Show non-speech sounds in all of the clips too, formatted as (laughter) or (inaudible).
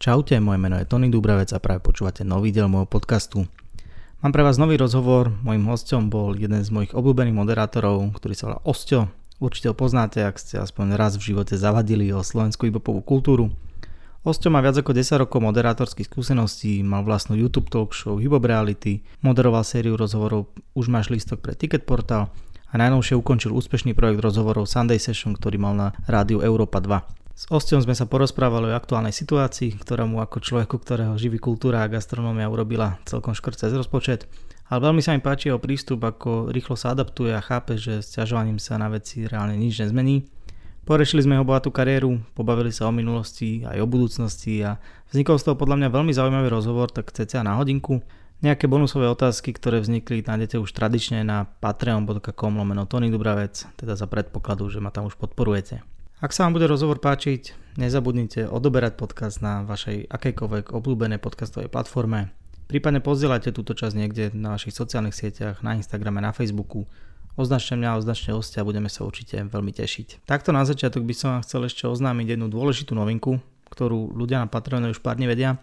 Čaute, moje meno je Tony Dubravec a práve počúvate nový diel môjho podcastu. Mám pre vás nový rozhovor, mojim hostom bol jeden z mojich obľúbených moderátorov, ktorý sa volá Osťo. Určite ho poznáte, ak ste aspoň raz v živote zavadili o slovenskú hibopovú kultúru. Osťo má viac ako 10 rokov moderátorských skúseností, mal vlastnú YouTube talk show Hibob Reality, moderoval sériu rozhovorov Už máš lístok pre Ticket Portal a najnovšie ukončil úspešný projekt rozhovorov Sunday Session, ktorý mal na rádiu Európa 2. S Ostom sme sa porozprávali o aktuálnej situácii, ktorá mu ako človeku, ktorého živí kultúra a gastronómia urobila celkom škrt cez rozpočet. Ale veľmi sa mi páči jeho prístup, ako rýchlo sa adaptuje a chápe, že s ťažovaním sa na veci reálne nič nezmení. Porešili sme jeho bohatú kariéru, pobavili sa o minulosti aj o budúcnosti a vznikol z toho podľa mňa veľmi zaujímavý rozhovor, tak cca na hodinku. Nejaké bonusové otázky, ktoré vznikli, nájdete už tradične na patreon.com lomeno Tony Dubravec, teda za predpokladu, že ma tam už podporujete. Ak sa vám bude rozhovor páčiť, nezabudnite odoberať podcast na vašej akejkoľvek obľúbenej podcastovej platforme. Prípadne pozdieľajte túto časť niekde na vašich sociálnych sieťach, na Instagrame, na Facebooku. Označte mňa, označte hostia, budeme sa určite veľmi tešiť. Takto na začiatok by som vám chcel ešte oznámiť jednu dôležitú novinku, ktorú ľudia na Patreone už pár nevedia.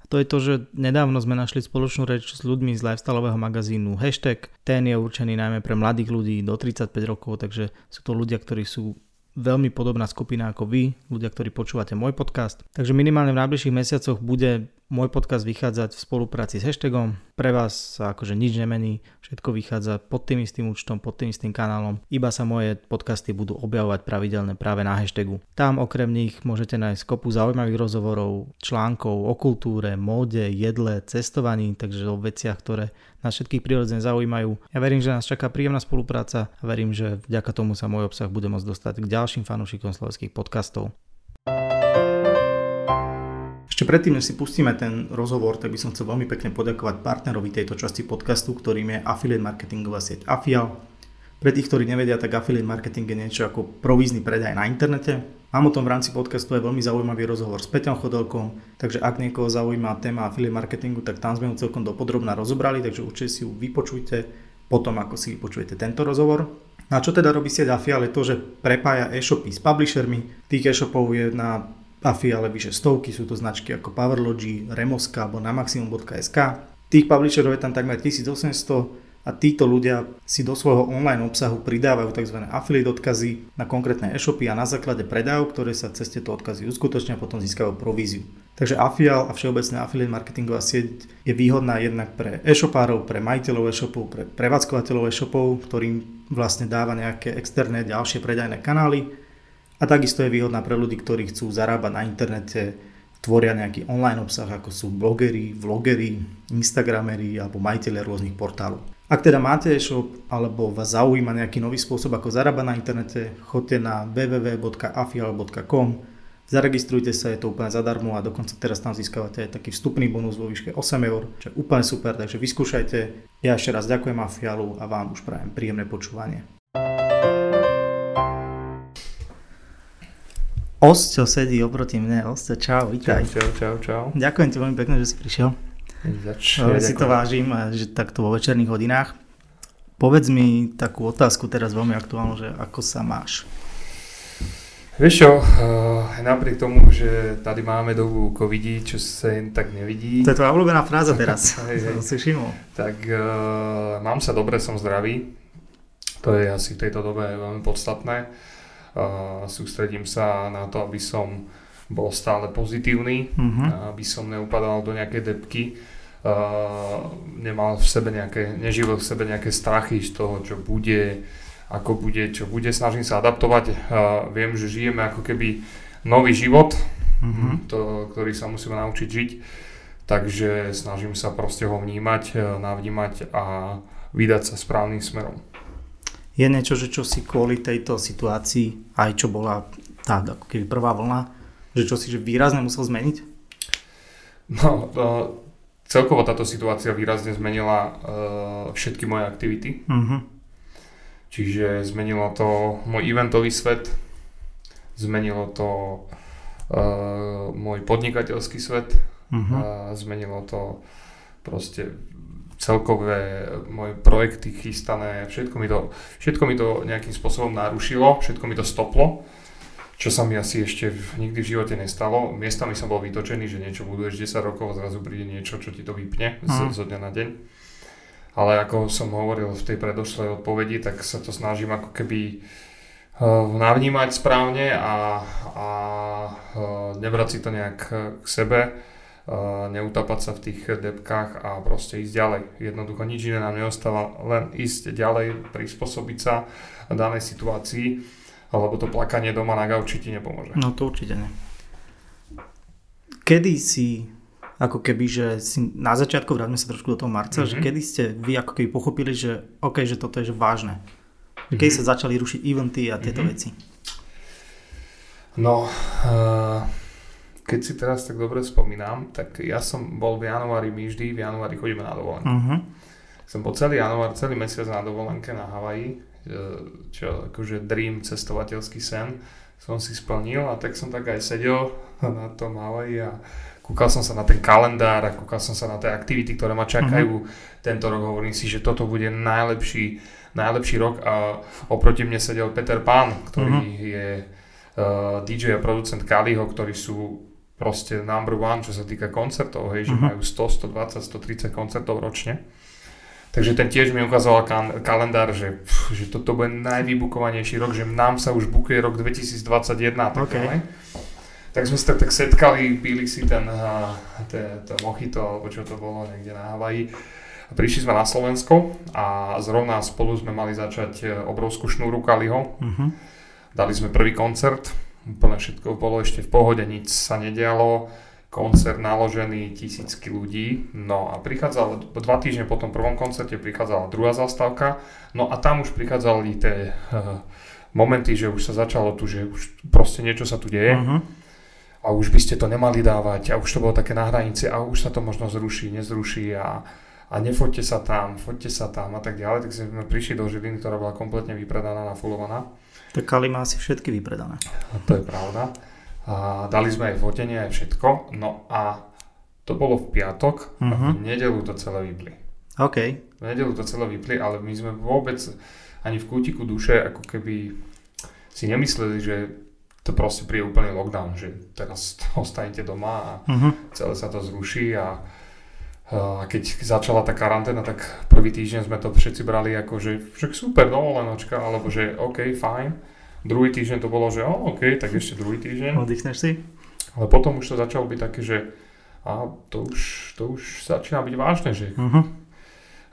A to je to, že nedávno sme našli spoločnú reč s ľuďmi z lifestyleového magazínu Hashtag. Ten je určený najmä pre mladých ľudí do 35 rokov, takže sú to ľudia, ktorí sú veľmi podobná skupina ako vy, ľudia, ktorí počúvate môj podcast. Takže minimálne v najbližších mesiacoch bude môj podcast vychádzať v spolupráci s hashtagom. Pre vás sa akože nič nemení, všetko vychádza pod tým istým účtom, pod tým istým kanálom. Iba sa moje podcasty budú objavovať pravidelne práve na hashtagu. Tam okrem nich môžete nájsť kopu zaujímavých rozhovorov, článkov o kultúre, móde, jedle, cestovaní, takže o veciach, ktoré nás všetkých prirodzene zaujímajú. Ja verím, že nás čaká príjemná spolupráca a verím, že vďaka tomu sa môj obsah bude môcť dostať k ďalším fanúšikom slovenských podcastov. Ešte predtým, než si pustíme ten rozhovor, tak by som chcel veľmi pekne poďakovať partnerovi tejto časti podcastu, ktorým je affiliate marketingová sieť Afial. Pre tých, ktorí nevedia, tak affiliate marketing je niečo ako provízny predaj na internete. Mám o tom v rámci podcastu aj veľmi zaujímavý rozhovor s Peťom Chodelkom, takže ak niekoho zaujíma téma affiliate marketingu, tak tam sme ju celkom dopodrobná rozobrali, takže určite si ju vypočujte potom, ako si vypočujete tento rozhovor. A čo teda robí sieť Afial je to, že prepája e-shopy s publishermi. Tých e-shopov je na AFI, ale vyše stovky, sú to značky ako Powerlogy, Remoska alebo na maximum.sk. Tých publisherov je tam takmer 1800 a títo ľudia si do svojho online obsahu pridávajú tzv. affiliate odkazy na konkrétne e-shopy a na základe predajov, ktoré sa cez tieto odkazy uskutočnia, potom získajú províziu. Takže Afial a všeobecná affiliate marketingová sieť je výhodná jednak pre e-shopárov, pre majiteľov e-shopov, pre prevádzkovateľov e-shopov, ktorým vlastne dáva nejaké externé ďalšie predajné kanály a takisto je výhodná pre ľudí, ktorí chcú zarábať na internete, tvoria nejaký online obsah, ako sú blogery, vlogery, instagramery alebo majiteľe rôznych portálov. Ak teda máte e-shop alebo vás zaujíma nejaký nový spôsob, ako zarábať na internete, choďte na www.afial.com, zaregistrujte sa, je to úplne zadarmo a dokonca teraz tam získavate aj taký vstupný bonus vo výške 8 eur, čo je úplne super, takže vyskúšajte. Ja ešte raz ďakujem Afialu a vám už prajem príjemné počúvanie. Osťo sedí oproti mne. Osťo, čau, vítaj. Čau, čau, čau, čau. Ďakujem ti veľmi pekne, že si prišiel. Zač, si to vážim, že takto vo večerných hodinách. Povedz mi takú otázku teraz veľmi aktuálnu, že ako sa máš? Vieš čo, uh, napriek tomu, že tady máme dobu covidí, čo sa jen tak nevidí. To je tvoja obľúbená fráza teraz, (laughs) hej, hej. si všimol. Tak uh, mám sa dobre, som zdravý. To je asi v tejto dobe veľmi podstatné sústredím sa na to, aby som bol stále pozitívny, uh-huh. aby som neupadal do nejakej depky, uh, nemal v sebe nejaké, nežil v sebe nejaké strachy z toho, čo bude, ako bude, čo bude, snažím sa adaptovať. Uh, viem, že žijeme ako keby nový život, uh-huh. to, ktorý sa musíme naučiť žiť, takže snažím sa proste ho vnímať, navnímať a vydať sa správnym smerom je niečo, že čo si kvôli tejto situácii, aj čo bola tá ako keby prvá vlna, že čo si že výrazne musel zmeniť? No, to, celkovo táto situácia výrazne zmenila uh, všetky moje aktivity. Uh-huh. Čiže zmenilo to môj eventový svet, zmenilo to uh, môj podnikateľský svet, uh-huh. uh, zmenilo to proste celkové moje projekty chystané, všetko mi to, všetko mi to nejakým spôsobom narušilo, všetko mi to stoplo. čo sa mi asi ešte nikdy v živote nestalo. Miestami som bol vytočený, že niečo buduješ 10 rokov a zrazu príde niečo, čo ti to vypne mm. zo dňa na deň. Ale ako som hovoril v tej predošlej odpovedi, tak sa to snažím ako keby uh, navnímať správne a, a uh, nebrať si to nejak k sebe neutapať sa v tých depkách a proste ísť ďalej. Jednoducho nič iné nám neostáva, len ísť ďalej, prispôsobiť sa danej situácii, alebo to plakanie doma na gauči ti nepomôže. No to určite nie. Kedy si, ako keby, že si na začiatku, vráťme sa trošku do toho marca, mm-hmm. že mhm. kedy ste vy ako keby pochopili, že OK, že toto je že vážne. Mm-hmm. Kedy sa začali rušiť eventy a tieto mm-hmm. veci? No, uh keď si teraz tak dobre spomínam, tak ja som bol v januári, my vždy v januári chodíme na dovolenku. Uh-huh. Som bol celý január, celý mesiac na dovolenke na Havaji, čo akože dream, cestovateľský sen som si splnil a tak som tak aj sedel (laughs) na tom Havaji a kúkal som sa na ten kalendár a kúkal som sa na tie aktivity, ktoré ma čakajú uh-huh. tento rok. Hovorím si, že toto bude najlepší, najlepší rok a oproti mne sedel Peter Pán, ktorý uh-huh. je uh, DJ a producent Kaliho, ktorí sú proste number one, čo sa týka koncertov, hej, uh-huh. že mhm. majú 100, 120, 130 koncertov ročne. Takže ten tiež mi ukázal kan- kalendár, že, pf, že toto bude najvybukovanejší rok, že nám sa už bukuje rok 2021 a tak okay. ďalej. Tak sme sa tak, setkali, pili si ten, ten, ten mojito, alebo čo to bolo niekde na Havaji. Prišli sme na Slovensko a zrovna spolu sme mali začať e, obrovskú šnúru Kaliho. Uh-huh. Dali sme prvý koncert, úplne všetko bolo ešte v pohode, nič sa nedialo, koncert naložený, tisícky ľudí, no a prichádzal, dva týždne po tom prvom koncerte prichádzala druhá zastávka, no a tam už prichádzali tie uh, momenty, že už sa začalo tu, že už proste niečo sa tu deje. Uh-huh. A už by ste to nemali dávať a už to bolo také na hranici a už sa to možno zruší, nezruší a, a nefoďte sa tam, foďte sa tam a tak ďalej. Tak sme prišli do Žiliny, ktorá bola kompletne vypredaná, nafulovaná. Tak Kali má asi všetky vypredané. To je pravda. A dali sme aj fotenie, aj všetko. No a to bolo v piatok uh-huh. a v mhm. nedelu to celé vypli. OK. V nedelu to celé vypli, ale my sme vôbec ani v kútiku duše ako keby si nemysleli, že to proste príde úplný lockdown, že teraz (laughs) ostanete doma a uh-huh. celé sa to zruší a a keď začala tá karanténa, tak prvý týždeň sme to všetci brali ako, že však super dovolenočka, alebo že OK, fajn. Druhý týždeň to bolo, že oh, OK, tak ešte druhý týždeň. Oddychneš si? Ale potom už to začalo byť také, že a to už, to už začína byť vážne, že uh-huh.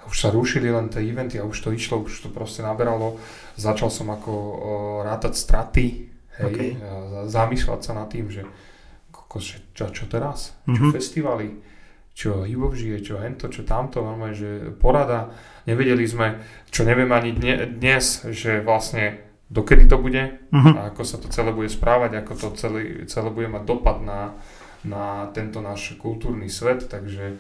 už sa rušili len tie eventy a už to išlo, už to proste naberalo. Začal som ako uh, rátať straty, hej, okay. zamýšľať sa nad tým, že kokos, že čo, čo teraz? Uh-huh. Čo mhm. festivaly? Čo Ivo žije, čo hento, čo tamto, normálne, že porada. Nevedeli sme, čo nevieme ani dnes, že vlastne dokedy to bude uh-huh. a ako sa to celé bude správať, ako to celé, celé bude mať dopad na, na tento náš kultúrny svet, takže,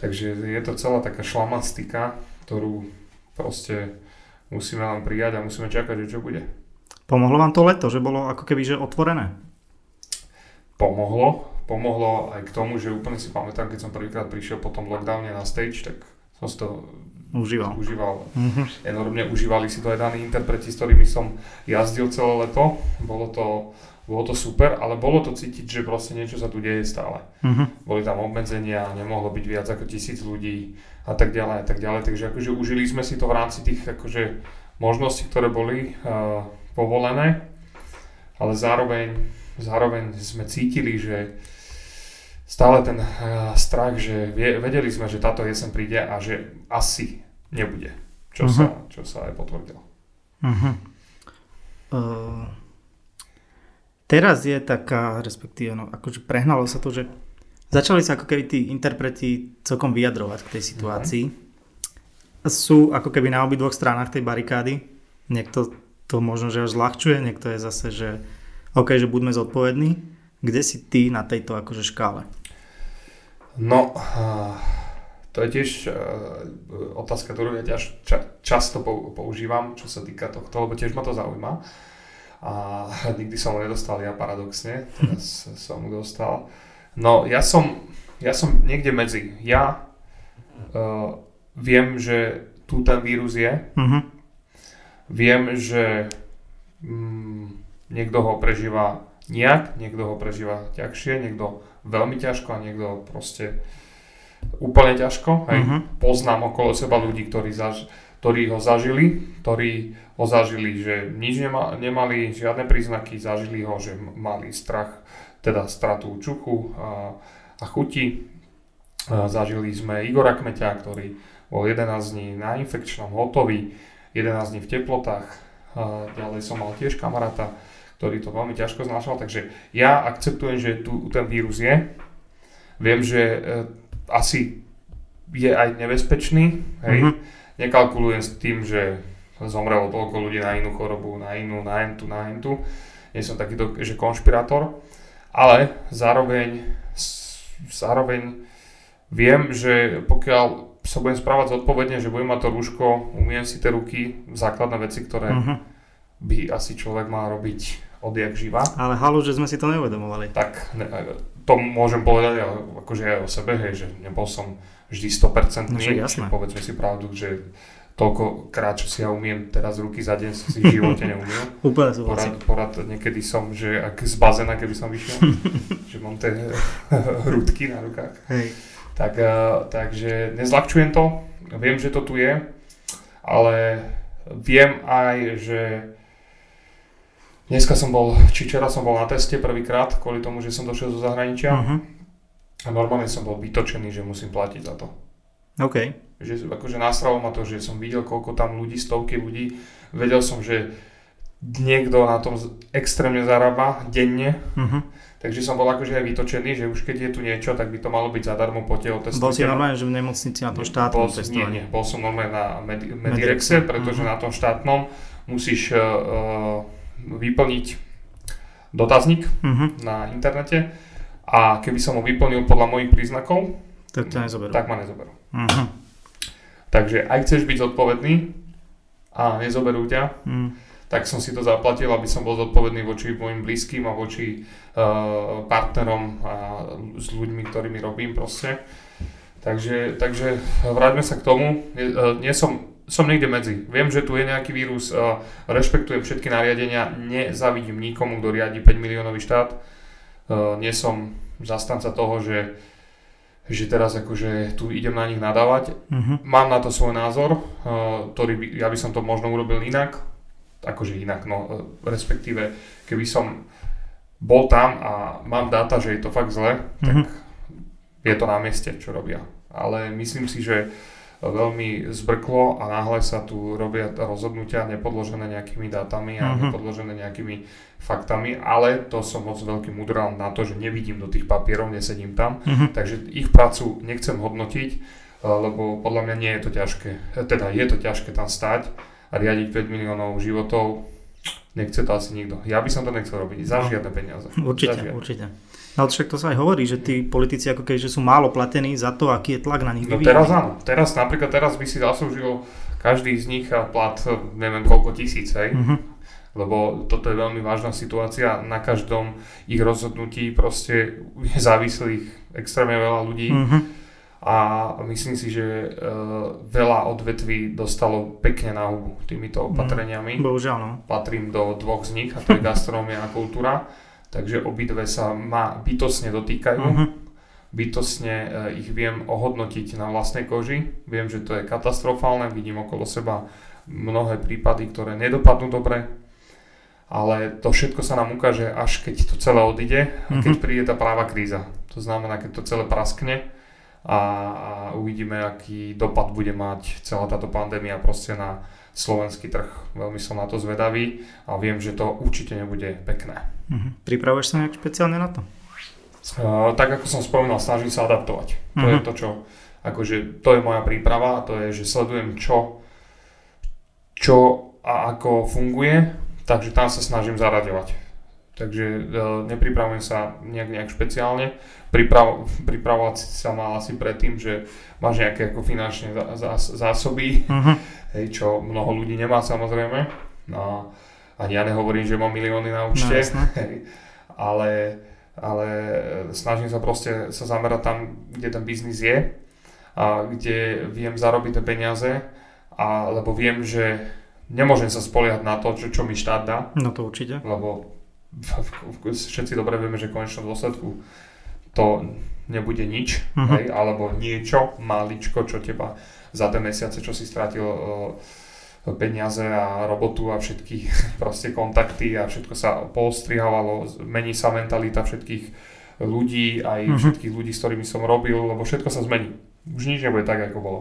takže je to celá taká šlamastika, ktorú proste musíme len prijať a musíme čakať, že čo bude. Pomohlo vám to leto, že bolo ako keby že otvorené? Pomohlo, pomohlo aj k tomu, že úplne si pamätám, keď som prvýkrát prišiel po tom lockdowne na stage, tak som si to užíval. užíval. Mm-hmm. Enormne užívali si to aj daní interpreti, s ktorými som jazdil celé leto. Bolo to, bolo to super, ale bolo to cítiť, že proste niečo sa tu deje stále. Mm-hmm. Boli tam obmedzenia, nemohlo byť viac ako tisíc ľudí a tak ďalej a tak ďalej. Takže akože užili sme si to v rámci tých akože možností, ktoré boli uh, povolené, ale zároveň, zároveň sme cítili, že stále ten uh, strach, že vedeli sme, že táto jesen príde a že asi nebude, čo, uh-huh. sa, čo sa aj potvrdilo. Uh-huh. Uh, teraz je taká, respektíve, no, akože prehnalo sa to, že začali sa ako keby tí interpreti celkom vyjadrovať k tej situácii. Uh-huh. Sú ako keby na obidvoch stranách tej barikády. Niekto to možno, že až zľahčuje, niekto je zase, že OK, že buďme zodpovední. Kde si ty na tejto akože škále? No, to je tiež e, otázka, ktorú ja ťaž, ča, často používam, čo sa týka tohto, lebo tiež ma to zaujíma. A nikdy som ho nedostal ja paradoxne, teraz som mu dostal. No, ja som, ja som niekde medzi. Ja uh, viem, že tu ten vírus je. Uh-huh. Viem, že mm, niekto ho prežíva nejak, niekto ho prežíva ťažšie, niekto veľmi ťažko a niekto proste úplne ťažko. Hej. Uh-huh. Poznám okolo seba ľudí, ktorí, zaž, ktorí ho zažili, ktorí ho zažili, že nič nema, nemali, žiadne príznaky, zažili ho, že mali strach, teda stratu čuchu a, a chuti. A zažili sme Igora Kmeťa, ktorý bol 11 dní na infekčnom, hotový, 11 dní v teplotách. A ďalej som mal tiež kamaráta, ktorý to veľmi ťažko znášal, takže ja akceptujem, že tu ten vírus je. Viem, že e, asi je aj nebezpečný, hej. Mm-hmm. Nekalkulujem s tým, že zomrelo toľko ľudí na inú chorobu, na inú, na entu, na entu. Nie som takýto, že konšpirátor, ale zároveň, zároveň viem, že pokiaľ sa budem správať zodpovedne, že budem mať to rúško, umiem si tie ruky, základné veci, ktoré uh-huh. by asi človek mal robiť odjak živa. Ale halu, že sme si to neuvedomovali. Tak ne, to môžem povedať akože aj o sebe, hej, že nebol som vždy 100%, no, že povedzme si pravdu, že toľko krát, čo si ja umiem teraz ruky za deň, si v živote neumiel. (laughs) Úplne porad, porad, niekedy som, že ak z bazéna, keby som vyšiel, (laughs) že mám tie (laughs) hrudky na rukách. Hej. Tak, uh, takže nezľahčujem to, viem, že to tu je, ale viem aj, že Dneska som bol, či včera som bol na teste prvýkrát, kvôli tomu, že som došiel zo zahraničia. Uh-huh. A normálne som bol vytočený, že musím platiť za to. OK. Že akože nastralo ma to, že som videl, koľko tam ľudí, stovky ľudí. Vedel som, že niekto na tom extrémne zarába denne. Uh-huh. Takže som bol akože aj vytočený, že už keď je tu niečo, tak by to malo byť zadarmo po tehotestovateľ. Bol si normálne, že v nemocnici na tom štátnom bol, Nie, nie, bol som normálne na Med- Medirexe, pretože uh-huh. na tom štátnom musíš uh, vyplniť dotazník uh-huh. na internete a keby som ho vyplnil podľa mojich príznakov, tak, ťa nezoberú. tak ma nezoberú. Uh-huh. Takže aj chceš byť zodpovedný a nezoberú ťa, uh-huh. tak som si to zaplatil, aby som bol zodpovedný voči mojim blízkym a voči uh, partnerom a s ľuďmi, ktorými robím proste. Takže, takže vráťme sa k tomu. Nie, uh, nie som som niekde medzi. Viem, že tu je nejaký vírus, uh, rešpektujem všetky nariadenia, nezavidím nikomu, kto riadi 5 miliónový štát. Uh, nie som zastanca toho, že, že teraz akože tu idem na nich nadávať. Uh-huh. Mám na to svoj názor, uh, ktorý by, ja by som to možno urobil inak, akože inak, no uh, respektíve keby som bol tam a mám dáta, že je to fakt zle, uh-huh. tak je to na mieste, čo robia. Ale myslím si, že veľmi zbrklo a náhle sa tu robia rozhodnutia nepodložené nejakými dátami a uh-huh. nepodložené nejakými faktami, ale to som moc veľký mudrál na to, že nevidím do tých papierov, nesedím tam, uh-huh. takže ich prácu nechcem hodnotiť, eh, lebo podľa mňa nie je to ťažké, eh, teda je to ťažké tam stať a riadiť 5 miliónov životov, nechce to asi nikto. Ja by som to nechcel robiť za no. žiadne peniaze. Určite, žiadne. určite. No však to sa aj hovorí, že tí politici ako keby, že sú málo platení za to, aký je tlak na nich No teraz áno. Teraz napríklad teraz by si zaslúžil každý z nich plat neviem koľko tisíc, hej. Uh-huh. Lebo toto je veľmi vážna situácia. Na každom ich rozhodnutí proste je závislých extrémne veľa ľudí. Uh-huh. A myslím si, že uh, veľa odvetví dostalo pekne na hubu týmito opatreniami. Bohužiaľ, no. Patrím do dvoch z nich, a to je gastronomia a kultúra takže obidve sa ma bytosne dotýkajú. Uh-huh. Bytosne e, ich viem ohodnotiť na vlastnej koži. Viem, že to je katastrofálne, vidím okolo seba mnohé prípady, ktoré nedopadnú dobre, ale to všetko sa nám ukáže, až keď to celé odíde a keď uh-huh. príde tá práva kríza. To znamená, keď to celé praskne a, a uvidíme, aký dopad bude mať celá táto pandémia proste na slovenský trh. Veľmi som na to zvedavý a viem, že to určite nebude pekné. Uh-huh. Pripravuješ sa nejak špeciálne na to? Uh, tak ako som spomínal, snažím sa adaptovať. To je to, čo, akože, to je moja príprava to je, že sledujem, čo, čo a ako funguje, takže tam sa snažím zaraďovať. Takže uh, nepripravujem sa nejak, nejak špeciálne. Priprav, pripravovať sa mal asi predtým, že máš nejaké ako finančné zásoby, uh-huh. hej, čo mnoho ľudí nemá samozrejme. No, ani ja nehovorím, že mám milióny na účte, no, hej, ale, ale snažím sa proste sa zamerať tam, kde ten biznis je a kde viem zarobiť tie peniaze, a, lebo viem, že nemôžem sa spoliehať na to, čo, čo mi štát dá. No to určite. Lebo všetci dobre vieme, že v konečnom dôsledku to nebude nič, uh-huh. hej, alebo niečo maličko, čo teba za tie mesiace, čo si strátil peniaze a robotu a všetky (laughs) proste kontakty a všetko sa postrihavalo, mení sa mentalita všetkých ľudí, aj uh-huh. všetkých ľudí, s ktorými som robil, lebo všetko sa zmení. Už nič nebude tak, ako bolo.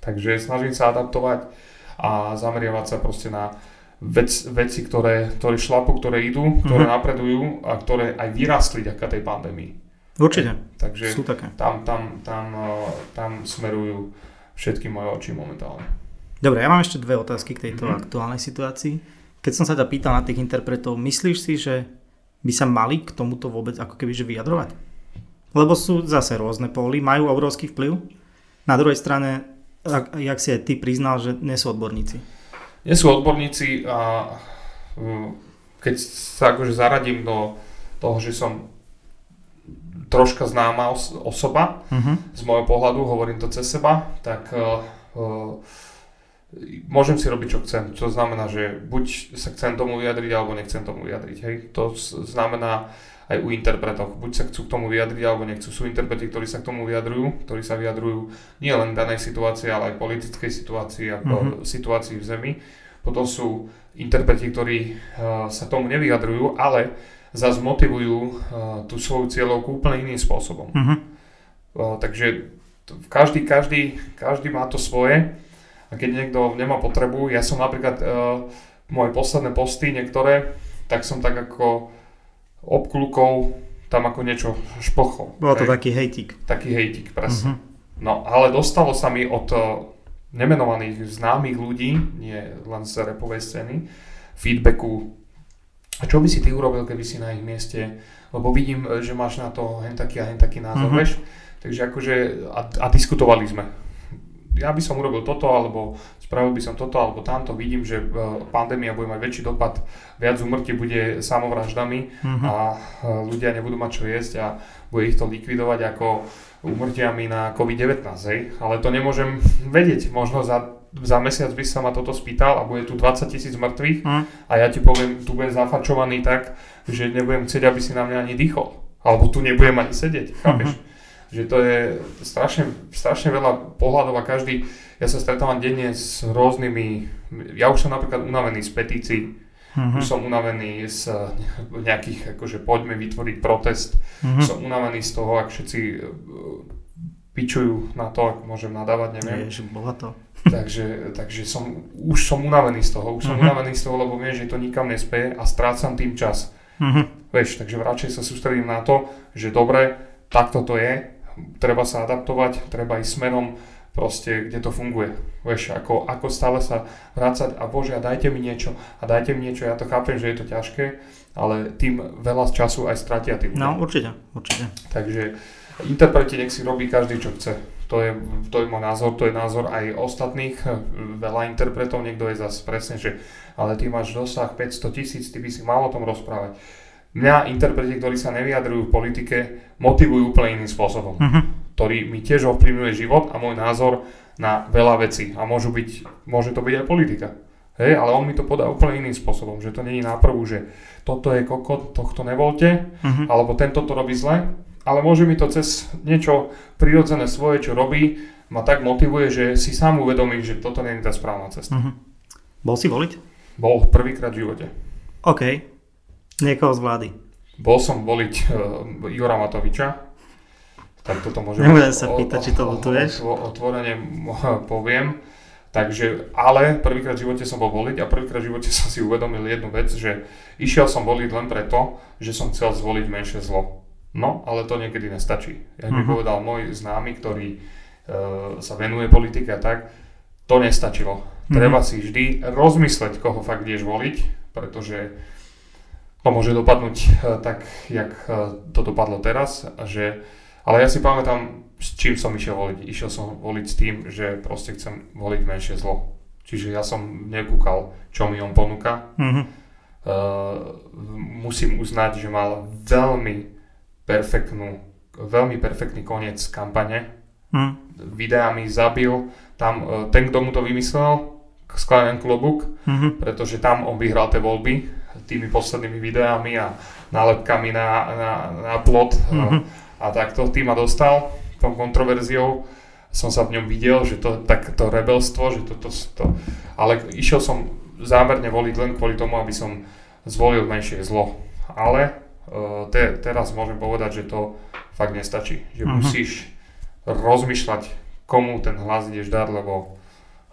Takže snažím sa adaptovať a zameriavať sa proste na vec, veci, ktoré, ktoré šlapu, ktoré idú, ktoré uh-huh. napredujú a ktoré aj vyrastli ďaká tej pandémii. Určite. Takže Sú také. Tam, tam, tam, eh, tam smerujú všetky moje oči momentálne. Dobre, ja mám ešte dve otázky k tejto mm-hmm. aktuálnej situácii. Keď som sa ťa pýtal na tých interpretov, myslíš si, že by sa mali k tomuto vôbec ako keby že vyjadrovať? Lebo sú zase rôzne póly, majú obrovský vplyv. Na druhej strane, ak, jak si aj ty priznal, že nie sú odborníci. Nie sú odborníci a keď sa akože zaradím do toho, že som troška známa os- osoba, uh-huh. z môjho pohľadu, hovorím to cez seba, tak uh, uh, môžem si robiť, čo chcem. To znamená, že buď sa chcem tomu vyjadriť, alebo nechcem tomu vyjadriť. Hej? To znamená aj u interpretov. Buď sa chcú k tomu vyjadriť, alebo nechcú. Sú interpreti, ktorí sa k tomu vyjadrujú, ktorí sa vyjadrujú nie len danej situácii, ale aj politickej situácii, ako mm-hmm. situácii v zemi. Potom sú interpreti, ktorí uh, sa tomu nevyjadrujú, ale zase motivujú uh, tú svoju cieľovku úplne iným spôsobom. Mm-hmm. Uh, takže každý, každý, každý má to svoje a keď niekto nemá potrebu, ja som napríklad uh, moje posledné posty niektoré, tak som tak ako obklukov tam ako niečo špochol. Bolo to hej. taký hejtik. Taký hejtik, presne. Uh-huh. No, ale dostalo sa mi od uh, nemenovaných známych ľudí, nie len z repovej scény, feedbacku, a čo by si ty urobil, keby si na ich mieste, lebo vidím, že máš na to hen taký a hen taký názor, uh-huh. vieš? Takže akože, a, a diskutovali sme ja by som urobil toto, alebo spravil by som toto, alebo tamto. Vidím, že e, pandémia bude mať väčší dopad, viac umrtí bude samovraždami mm-hmm. a e, ľudia nebudú mať čo jesť a bude ich to likvidovať ako umrtiami na COVID-19, hej? Ale to nemôžem (laughs) vedieť. Možno za, za mesiac by sa ma toto spýtal a bude tu 20 tisíc mŕtvych mm. a ja ti poviem, tu budem zafačovaný tak, že nebudem chcieť, aby si na mňa ani dýchol. Alebo tu nebudem ani sedieť, chápeš? Mm-hmm že to je strašne, strašne veľa pohľadov a každý, ja sa stretávam denne s rôznymi, ja už som napríklad unavený z petícií, uh-huh. už som unavený z nejakých, akože poďme vytvoriť protest, uh-huh. som unavený z toho, ak všetci e, pičujú na to, ak môžem nadávať, neviem. Ježiš, to. takže, takže som, už som unavený z toho, už som uh-huh. unavený z toho, lebo viem, že to nikam nespeje a strácam tým čas. Uh-huh. Vieš, takže radšej sa sústredím na to, že dobre, takto to je, treba sa adaptovať, treba ísť smerom proste, kde to funguje. Vieš, ako, ako stále sa vrácať a bože, a dajte mi niečo, a dajte mi niečo, ja to chápem, že je to ťažké, ale tým veľa času aj stratia tým. No, určite, určite. Takže interpreti nech si robí každý, čo chce. To je, to je môj názor, to je názor aj ostatných, veľa interpretov, niekto je zase presne, že ale ty máš dosah 500 tisíc, ty by si mal o tom rozprávať mňa interpreti, ktorí sa nevyjadrujú v politike, motivujú úplne iným spôsobom, uh-huh. ktorý mi tiež ovplyvňuje život a môj názor na veľa vecí. A môžu byť, môže to byť aj politika. Hej, ale on mi to podá úplne iným spôsobom, že to není náprvu, že toto je kokot, tohto nevolte, uh-huh. alebo tento to robí zle, ale môže mi to cez niečo prirodzené svoje, čo robí, ma tak motivuje, že si sám uvedomí, že toto nie je tá správna cesta. Uh-huh. Bol si voliť? Bol prvýkrát v živote. OK. Niekoho z vlády. Bol som voliť uh, Jura Matoviča, tak toto môžem... Nebudem sa pýtať, či to lutuješ. Otvorene (laughs) poviem. Takže, ale prvýkrát v živote som bol voliť a prvýkrát v živote som si uvedomil jednu vec, že išiel som voliť len preto, že som chcel zvoliť menšie zlo. No, ale to niekedy nestačí. Jak uh-huh. mi mhm. povedal môj známy, ktorý uh, sa venuje politike a tak, to nestačilo. Uh-huh. Treba si vždy rozmysleť, koho fakt ideš voliť, pretože to môže dopadnúť e, tak, jak e, to dopadlo teraz, že, ale ja si pamätám, s čím som išiel voliť. Išiel som voliť s tým, že proste chcem voliť menšie zlo. Čiže ja som nekúkal, čo mi on ponúka. Mm-hmm. Uh, musím uznať, že mal veľmi perfektnú, veľmi perfektný koniec kampane. Mm. Videami zabil. Tam uh, ten, kto mu to vymyslel, Sklenan klobúk, mm-hmm. pretože tam on vyhral tie voľby tými poslednými videami a nálepkami na, na, na plot mm-hmm. a, a takto tým ma dostal tou kontroverziou som sa v ňom videl, že to takéto rebelstvo, že toto, to, to, ale išiel som zámerne voliť len kvôli tomu, aby som zvolil menšie zlo. Ale uh, te, teraz môžem povedať, že to fakt nestačí. Že uh-huh. musíš rozmýšľať, komu ten hlas ideš dať, lebo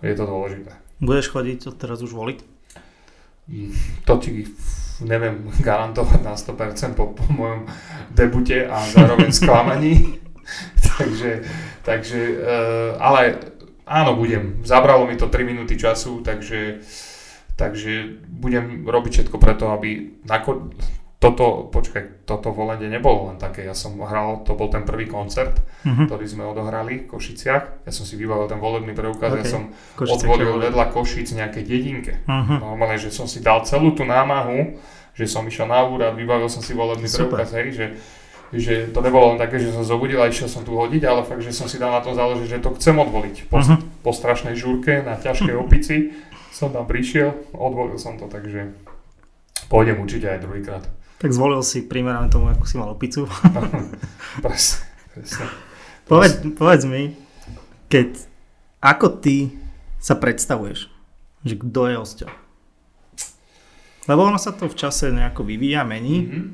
je to dôležité. Budeš chodiť teraz už voliť? To ti neviem (laughs) garantovať na 100% po, po mojom debute a zároveň sklamaní. (laughs) takže, takže uh, ale áno, budem. Zabralo mi to 3 minúty času, takže, takže budem robiť všetko preto, aby nako- toto, počkaj, toto volenie nebolo len také, ja som hral, to bol ten prvý koncert, uh-huh. ktorý sme odohrali v Košiciach, ja som si vybavil ten volebný preukaz, okay. ja som Košice odvolil vedľa Košic nejaké dedinke. Uh-huh. Normálne, že som si dal celú tú námahu, že som išiel na úrad, vybavil som si volebný Super. preukaz, hej, že, že to nebolo len také, že som zobudil a išiel som tu hodiť, ale fakt, že som si dal na to záležiť, že to chcem odvoliť. Po, uh-huh. po strašnej žúrke na ťažkej opici som tam prišiel, odvolil som to, takže pôjdem určite aj druhýkrát. Tak zvolil si primerane tomu, ako si mal opicu. (laughs) presne, presne. Povedz, povedz mi, keď, ako ty sa predstavuješ, že kto je Osťo? Lebo ono sa to v čase nejako vyvíja, mení. Mm-hmm.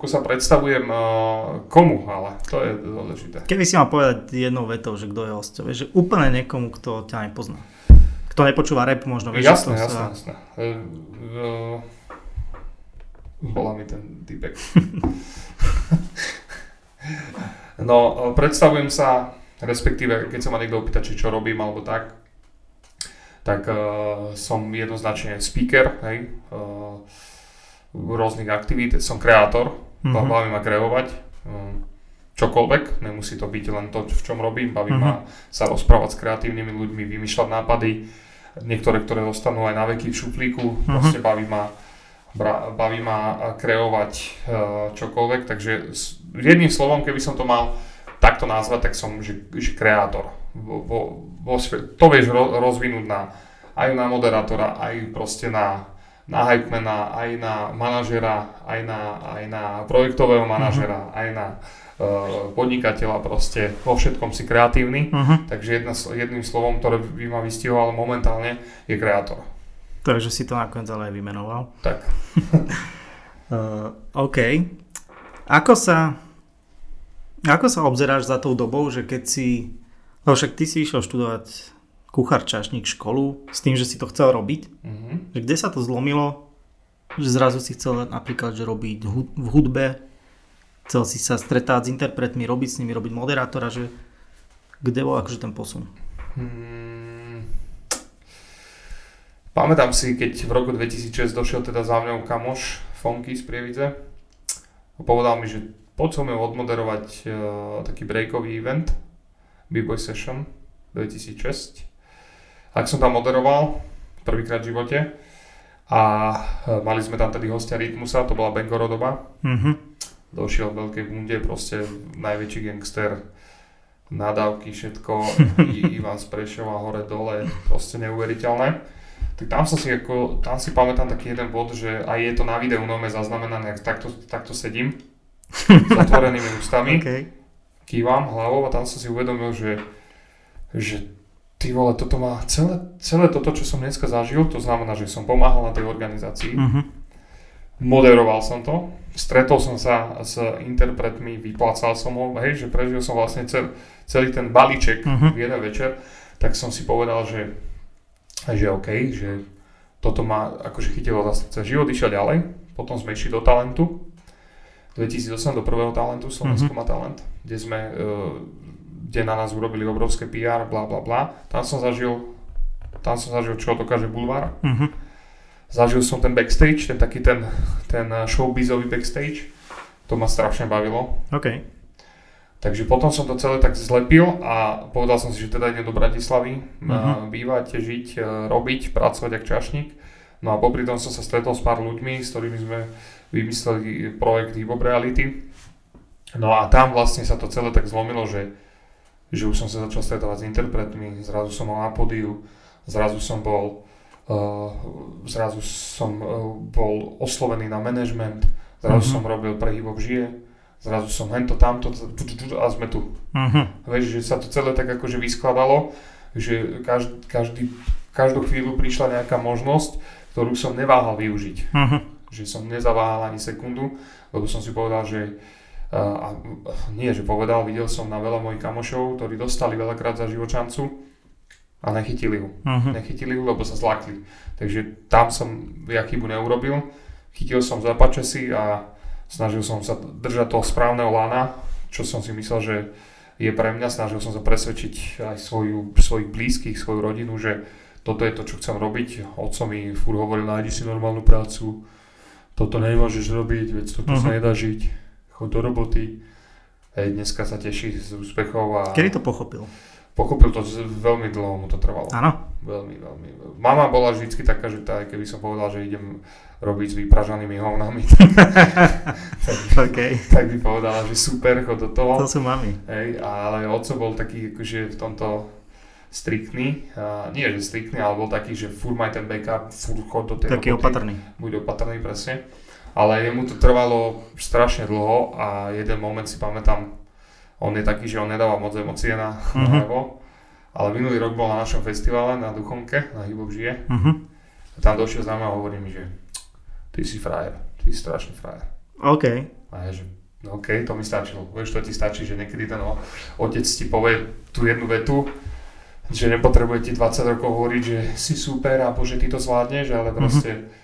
Ako sa predstavujem uh, komu, ale to je dôležité. Keby si mal povedať jednou vetou, že kto je Osťo, vieš, že úplne niekomu, kto ťa nepozná. Kto nepočúva rap možno, vieš, jasné, jasné, sa... jasné. Uh, uh, volá mi ten typek. (laughs) no, predstavujem sa, respektíve keď sa ma niekto opýta, či čo robím alebo tak, tak uh, som jednoznačne speaker, hej, uh, rôznych aktivít, som kreátor, mm-hmm. baví ma kreovať, uh, čokoľvek, nemusí to byť len to, v čom robím, baví mm-hmm. ma sa rozprávať s kreatívnymi ľuďmi, vymýšľať nápady, niektoré, ktoré zostanú aj na veky v šuflíku, mm-hmm. proste baví ma baví ma kreovať e, čokoľvek, takže jedným slovom, keby som to mal takto nazvať, tak som že, že kreátor. Vo, vo, to vieš rozvinúť na, aj na moderátora, aj proste na, na hypemana, aj na manažera, aj na, aj na projektového manažera, uh-huh. aj na uh, podnikateľa, proste vo všetkom si kreatívny. Uh-huh. Takže jedna, jedným slovom, ktoré by ma vystihovalo momentálne, je kreátor. Takže si to nakoniec ale aj vymenoval. Tak. uh, (laughs) OK. Ako sa, ako sa obzeráš za tou dobou, že keď si, lebo však ty si išiel študovať kuchár čašník školu s tým, že si to chcel robiť, mm-hmm. že kde sa to zlomilo, že zrazu si chcel napríklad že robiť v hudbe, chcel si sa stretať s interpretmi, robiť s nimi, robiť moderátora, že kde bol akože ten posun? Hmm Pamätám si, keď v roku 2006 došiel teda za mňou kamoš Fonky z Prievidze a povedal mi, že poď som odmoderovať uh, taký breakový event B-Boy Session 2006. Ak som tam moderoval prvýkrát v živote a uh, mali sme tam tedy hostia Rytmusa, to bola Bengorodoba. Mm-hmm. Došiel v veľkej bunde, proste najväčší gangster, nadávky, všetko, (laughs) Ivan z Prešova, hore, dole, proste neuveriteľné tak tam som si ako, tam si pamätám taký jeden bod, že aj je to na videu nome zaznamenané, ak takto, takto sedím s (laughs) otvorenými ústami, okay. kývam hlavou a tam som si uvedomil, že, že ty vole, toto má celé, celé toto, čo som dneska zažil, to znamená, že som pomáhal na tej organizácii, uh-huh. moderoval som to, stretol som sa s interpretmi, vyplácal som ho, hej, že prežil som vlastne cel, celý ten balíček uh-huh. v jeden večer, tak som si povedal, že že OK, že toto ma akože chytilo za srdce. Život išiel ďalej, potom sme išli do talentu. 2008 do prvého talentu, Slovensko mm-hmm. má talent, kde sme, uh, kde na nás urobili obrovské PR, bla bla bla. Tam som zažil, tam som zažil, čo dokáže bulvár. Mm-hmm. Zažil som ten backstage, ten taký ten, ten showbizový backstage. To ma strašne bavilo. Okay. Takže potom som to celé tak zlepil a povedal som si, že teda idem do Bratislavy uh-huh. bývať, žiť, e, robiť, pracovať ako čašník. No a popri tom som sa stretol s pár ľuďmi, s ktorými sme vymysleli projekt Hip Reality. No a tam vlastne sa to celé tak zlomilo, že, že už som sa začal stretávať s interpretmi, zrazu som mal na podiu, zrazu som bol zrazu som bol oslovený na management, zrazu uh-huh. som robil pre Hybov žije, zrazu som hento tamto a sme tu. Uh-huh. Vieš, že sa to celé tak akože vyskladalo, že každý, každý, každú chvíľu prišla nejaká možnosť, ktorú som neváhal využiť. Uh-huh. Že som nezaváhal ani sekundu, lebo som si povedal, že a nie, že povedal, videl som na veľa mojich kamošov, ktorí dostali veľakrát za živočancu a nechytili ju. Uh-huh. Nechytili ju, lebo sa zlakli. Takže tam som ja chybu neurobil. Chytil som za pačesy a snažil som sa držať toho správneho lana, čo som si myslel, že je pre mňa. Snažil som sa presvedčiť aj svoju, svojich blízkych, svoju rodinu, že toto je to, čo chcem robiť. Otco mi furt hovoril, nájdi si normálnu prácu, toto nemôžeš robiť, veď toto uh-huh. sa mhm. nedá žiť chod do roboty. Hej, dneska sa teší z úspechov a... Kedy to pochopil? Pochopil to veľmi dlho, mu to trvalo. Áno? Veľmi, veľmi. Mama bola vždy taká, že tá, keby som povedal, že idem robiť s vypražanými hovnami, (laughs) tak, okay. tak by povedala, že super, chod do toho. To sú mami. Hej, ale oco bol taký akože v tomto striktný, uh, nie že striktný, ale bol taký, že fur maj ten backup, fur chod do tej Taký roboty, opatrný. Buď opatrný, presne ale jemu to trvalo strašne dlho a jeden moment si pamätám, on je taký, že on nedáva moc emócie na uh-huh. ale minulý rok bol na našom festivale na Duchonke, na Hybov žije. Uh-huh. A tam došiel za mňa a hovorí mi, že ty si frajer, ty si strašný frajer. OK. A ja, že no OK, to mi stačilo. Vieš, to ti stačí, že niekedy ten otec ti povie tú jednu vetu, že nepotrebuje ti 20 rokov hovoriť, že si super a bože, ty to zvládneš, ale mhm. proste uh-huh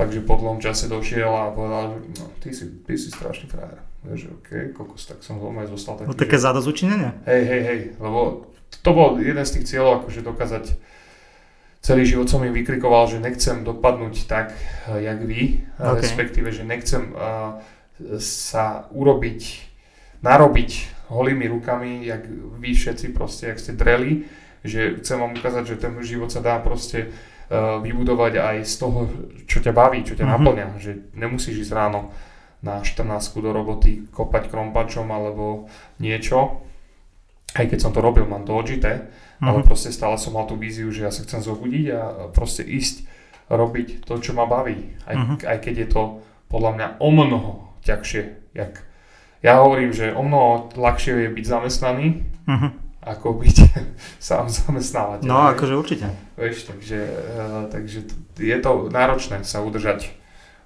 takže po dlhom čase došiel a povedal, že no, ty si, ty si strašný frajer. Vieš, OK, kokos, tak som doma aj zostal taký. No také že... zadozučinenie? Hej, hej, hej, lebo to bol jeden z tých cieľov, akože dokázať celý život som im vykrikoval, že nechcem dopadnúť tak, eh, jak vy, okay. respektíve, že nechcem uh, sa urobiť, narobiť holými rukami, jak vy všetci proste, jak ste dreli, že chcem vám ukázať, že ten život sa dá proste Eh, vybudovať aj z toho, čo ťa baví, čo ťa mm-hmm. naplňa. Že nemusíš ísť ráno na 14 do roboty kopať krompačom alebo niečo. Aj keď som to robil, mám to odžité, mm-hmm. ale proste stále som mal tú víziu, že ja sa chcem zobudiť a proste ísť robiť to, čo ma baví. Aj, mm-hmm. aj keď je to podľa mňa o mnoho ťažšie. Jak, ja hovorím, že o mnoho ľahšie je byť zamestnaný, mm-hmm ako byť (laughs) sám zamestnávateľ. No, akože určite. Vieš, takže, uh, takže je to náročné sa udržať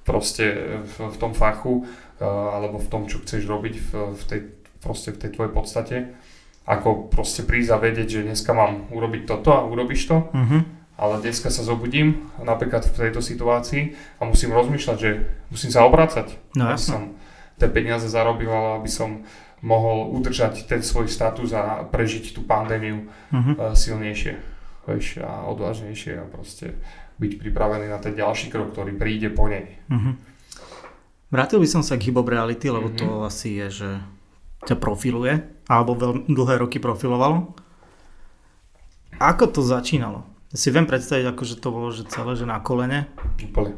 proste v, v tom fachu uh, alebo v tom, čo chceš robiť v, v, tej, proste v tej tvojej podstate. Ako proste prísť a vedieť, že dneska mám urobiť toto a urobíš to. Uh-huh. Ale dneska sa zobudím napríklad v tejto situácii a musím rozmýšľať, že musím sa obracať. No, aby som tie peniaze zarobil, aby som mohol udržať ten svoj status a prežiť tú pandémiu uh-huh. silnejšie vieš, a odvážnejšie a proste byť pripravený na ten ďalší krok, ktorý príde po nej. Uh-huh. Vrátil by som sa k Hybob Reality, lebo uh-huh. to asi je, že ťa profiluje, alebo veľmi dlhé roky profilovalo. Ako to začínalo? Ja si viem predstaviť, ako že to bolo že celé, že na kolene. Úplne.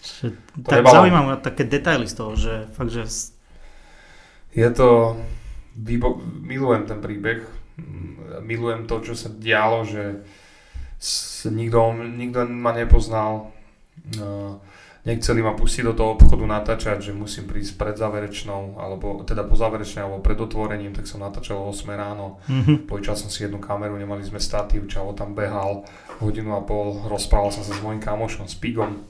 Že, tak zaujímavé také detaily z toho, že fakt, že je to, milujem ten príbeh, milujem to, čo sa dialo, že s, nikto, nikto ma nepoznal, uh, nechceli ma pustiť do toho obchodu natáčať, že musím prísť pred záverečnou, alebo teda po záverečnej, alebo pred otvorením, tak som natáčal o 8 ráno, mm-hmm. požičal som si jednu kameru, nemali sme statív, čavo tam behal hodinu a pol, rozprával som sa s mojim kamošom, s Pigom,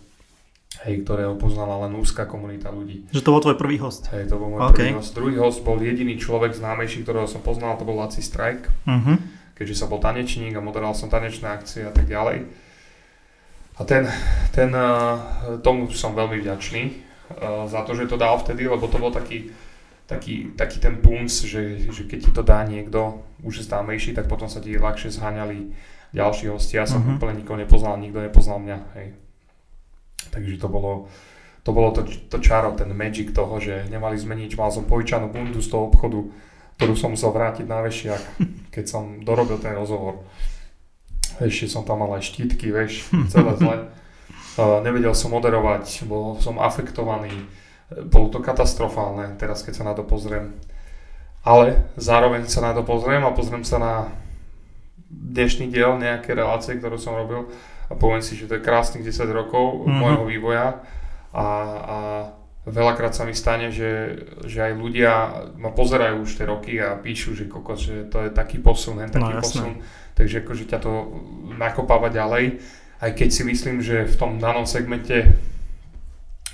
hej, ktorého poznala len úzka komunita ľudí. Že to bol tvoj prvý host? Hej, to bol môj okay. prvý host. Druhý host bol jediný človek známejší, ktorého som poznal, to bol Laci Strike, uh-huh. Keďže sa bol tanečník a moderoval som tanečné akcie a tak ďalej. A ten, ten, eh, tomu som veľmi vďačný eh, za to, že to dal vtedy, lebo to bol taký, taký, taký ten punc, že, že keď ti to dá niekto už známejší, tak potom sa ti ľahšie zháňali ďalší hostia. Ja som uh-huh. úplne nikoho nepoznal, nikto nepoznal mňa. Hej. Takže to bolo, to bolo to, to čaro, ten magic toho, že nemali sme nič, mal som pojičanú bundu z toho obchodu, ktorú som musel vrátiť na vešiak, (laughs) keď som dorobil ten rozhovor. Ešte som tam mal aj štítky, vieš, celé zle. (laughs) Uh, nevedel som moderovať, bol som afektovaný, bolo to katastrofálne, teraz keď sa na to pozriem. Ale zároveň sa na to pozriem a pozriem sa na dnešný diel nejaké relácie, ktorú som robil a poviem si, že to je krásnych 10 rokov mm-hmm. môjho vývoja a, a veľakrát sa mi stane, že, že aj ľudia ma pozerajú už tie roky a píšu, že kokos, že to je taký posun, hen taký no, posun, takže akože ťa to nakopáva ďalej, aj keď si myslím, že v tom danom segmente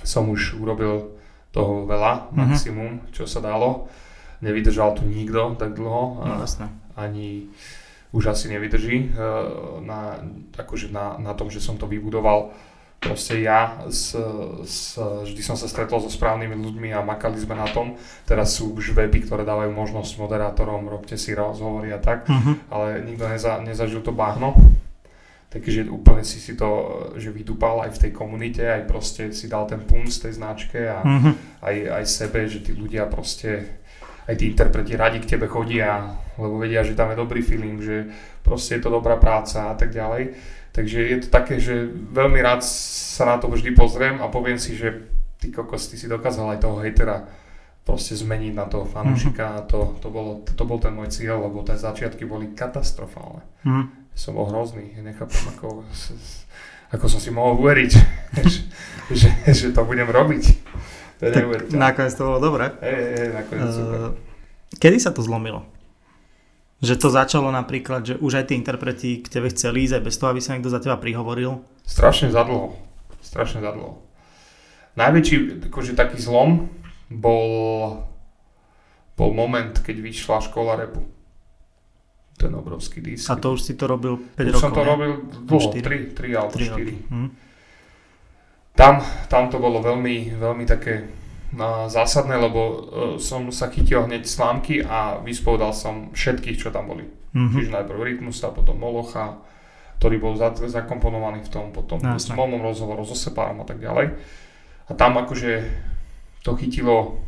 som už urobil toho veľa, mm-hmm. maximum, čo sa dalo. Nevydržal tu nikto tak dlho. No, jasné. Ani už asi nevydrží eh, na, akože na, na tom, že som to vybudoval proste ja s, s, vždy som sa stretol so správnymi ľuďmi a makali sme na tom. Teraz sú už weby, ktoré dávajú možnosť moderátorom, robte si rozhovory a tak, uh-huh. ale nikto neza, nezažil to báhno. Takže úplne si si to že vydúpal aj v tej komunite, aj proste si dal ten punc tej značke a uh-huh. aj, aj sebe, že tí ľudia proste aj tí interpreti radi k tebe chodia, lebo vedia, že tam je dobrý feeling, že proste je to dobrá práca a tak ďalej. Takže je to také, že veľmi rád sa na to vždy pozriem a poviem si, že ty kokos, ty si dokázal aj toho hejtera proste zmeniť na toho fanúšika mm-hmm. a to, to, bolo, to bol ten môj cieľ, lebo tie začiatky boli katastrofálne. Mm. Som bol hrozný, nechápem ako, ako som si mohol uveriť, (laughs) že, že, že to budem robiť. To tak nakoniec to bolo dobré. Hey, hey, nakoniec uh, super. Kedy sa to zlomilo? Že to začalo napríklad, že už aj tí interpreti k tebe chceli ísť aj bez toho, aby sa niekto za teba prihovoril? Strašne zadlho. Strašne zadlho. Najväčší akože taký zlom bol, bol moment, keď vyšla škola repu. Ten obrovský disk. A to už si to robil 5 už rokov, som to ne? robil dlho, 3, 3 alebo 4. Hm. Tam, tam to bolo veľmi, veľmi také zásadné, lebo uh, som sa chytil hneď slámky a vyspovedal som všetkých, čo tam boli. Mm-hmm. Čiže najprv Rytmusa, potom Molocha, ktorý bol za, zakomponovaný v tom, potom no, s Momom rozhovorom, so Sepárom a tak ďalej. A tam akože to chytilo,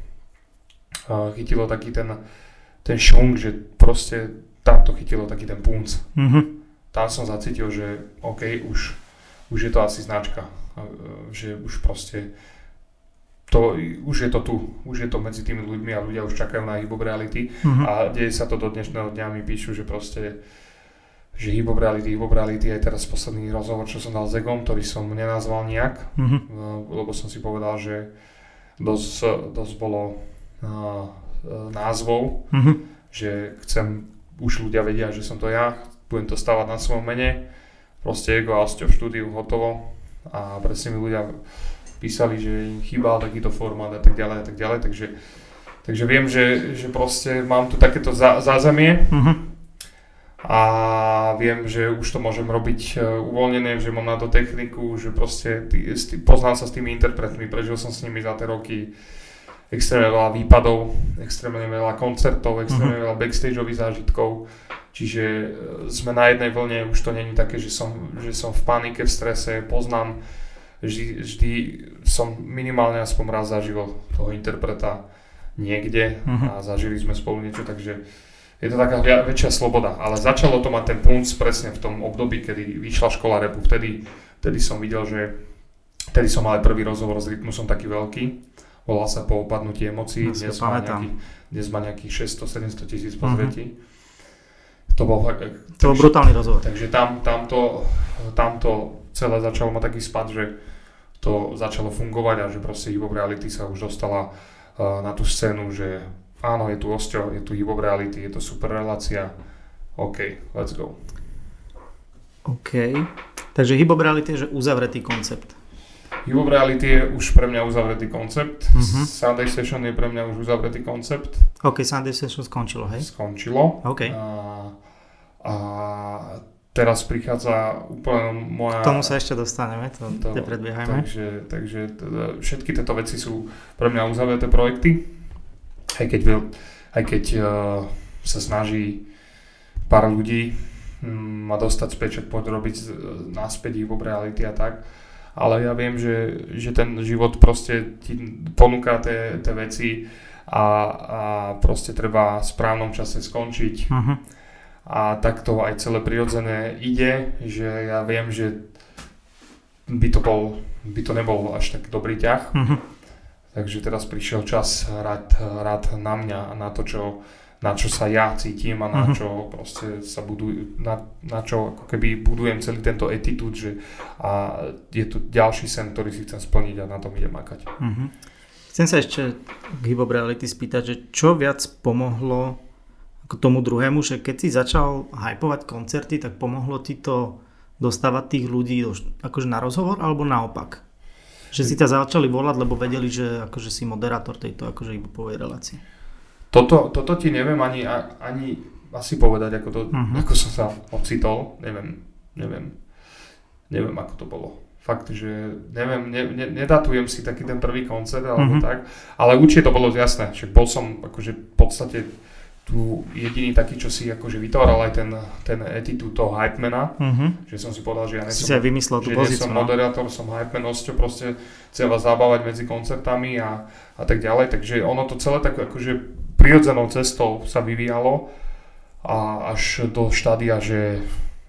uh, chytilo taký ten, ten šung, že proste tam to chytilo taký ten punc. Mm-hmm. Tam som zacítil, že OK, už, už je to asi značka že už proste to, už je to tu, už je to medzi tými ľuďmi a ľudia už čakajú na hip reality mm-hmm. a deje sa to do dnešného dňa, mi píšu, že proste že hip reality, hip reality aj teraz posledný rozhovor, čo som dal s Egom, ktorý som nenazval nejak, mm-hmm. lebo som si povedal, že dosť, dosť bolo uh, názvov, mm-hmm. že chcem, už ľudia vedia, že som to ja, budem to stavať na svojom mene, proste Ego a Osťo v štúdiu, hotovo, a presne mi ľudia písali, že im chýbal takýto formát a tak ďalej a tak ďalej, takže, takže viem, že, že proste mám tu takéto zá, zázemie uh-huh. a viem, že už to môžem robiť uh, uvoľnené, že mám na to techniku, že proste tý, tý, poznám sa s tými interpretmi, prežil som s nimi za tie roky extrémne veľa výpadov, extrémne veľa koncertov, extrémne uh-huh. veľa backstageových zážitkov, Čiže e, sme na jednej vlne, už to není také, že som, že som v panike, v strese, poznám, vždy, vždy som minimálne aspoň raz zažil toho interpreta niekde uh-huh. a zažili sme spolu niečo, takže je to taká väčšia sloboda. Ale začalo to mať ten punc presne v tom období, kedy vyšla škola repu. Vtedy, vtedy som videl, že vtedy som mal aj prvý rozhovor s Rytmusom taký veľký. Volal sa po opadnutí emócií. No, dnes, má nejaký, dnes má nejakých 600-700 tisíc pozretí. Uh-huh. To bol, to bol brutálny rozhovor. Takže tam, tamto, tamto celé začalo mať taký spad, že to začalo fungovať a že proste Hip Reality sa už dostala uh, na tú scénu, že áno, je tu Osťo, je tu Hip Reality, je to super relácia, OK, let's go. OK, takže Hip Reality je že uzavretý koncept. Hip Reality je už pre mňa uzavretý koncept, uh-huh. Sunday Session je pre mňa už uzavretý koncept. OK, Sunday Session skončilo, hej? Skončilo. OK. A a teraz prichádza úplne moja... K tomu sa ešte dostaneme, to, to predbiehajme. Takže, takže teda všetky tieto veci sú pre mňa uzavreté projekty, aj keď, aj keď uh, sa snaží pár ľudí um, ma dostať späť, poď robiť naspäť ich reality a tak, ale ja viem, že, že ten život proste ti ponúka tie, tie veci a, a proste treba v správnom čase skončiť. Uh-huh a takto aj celé prirodzené ide, že ja viem, že by to, bol, by to nebol až tak dobrý ťah. Mm-hmm. Takže teraz prišiel čas rád, rád na mňa a na to, čo na čo sa ja cítim a na uh-huh. čo proste sa budujú, na, na čo ako keby budujem celý tento etitút, že a je tu ďalší sen, ktorý si chcem splniť a na tom idem makať. Uh-huh. Chcem sa ešte k Hip Reality spýtať, že čo viac pomohlo k tomu druhému, že keď si začal hypovať koncerty, tak pomohlo ti to dostávať tých ľudí akože na rozhovor alebo naopak? Že si ťa začali volať, lebo vedeli, že akože si moderátor tejto akože iba povej relácie. Toto, toto ti neviem ani, ani asi povedať, ako, to, uh-huh. ako som sa ocitol. Neviem, neviem. Neviem, ako to bolo. Fakt, že neviem, ne, ne, nedatujem si taký ten prvý koncert alebo uh-huh. tak, ale určite to bolo jasné, že bol som akože v podstate tu jediný taký, čo si akože vytváral aj ten, ten attitude toho hypemana, uh-huh. že som si povedal, že ja nesom, si vymyslel tú že pozíciu, som no? moderátor, som hypemenosťou, proste chcem vás zabávať medzi koncertami a, a tak ďalej, takže ono to celé tak akože prirodzenou cestou sa vyvíjalo a až do štádia, že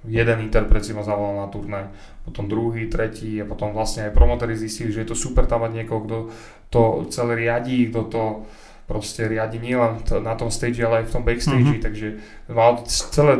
jeden interpret si ma zavolal na turné, potom druhý, tretí a potom vlastne aj promotéri zistili, že je to super tam mať niekoho, kto to celé riadí, kto to proste riadi nielen na tom stage, ale aj v tom backstage, mm-hmm. takže celé,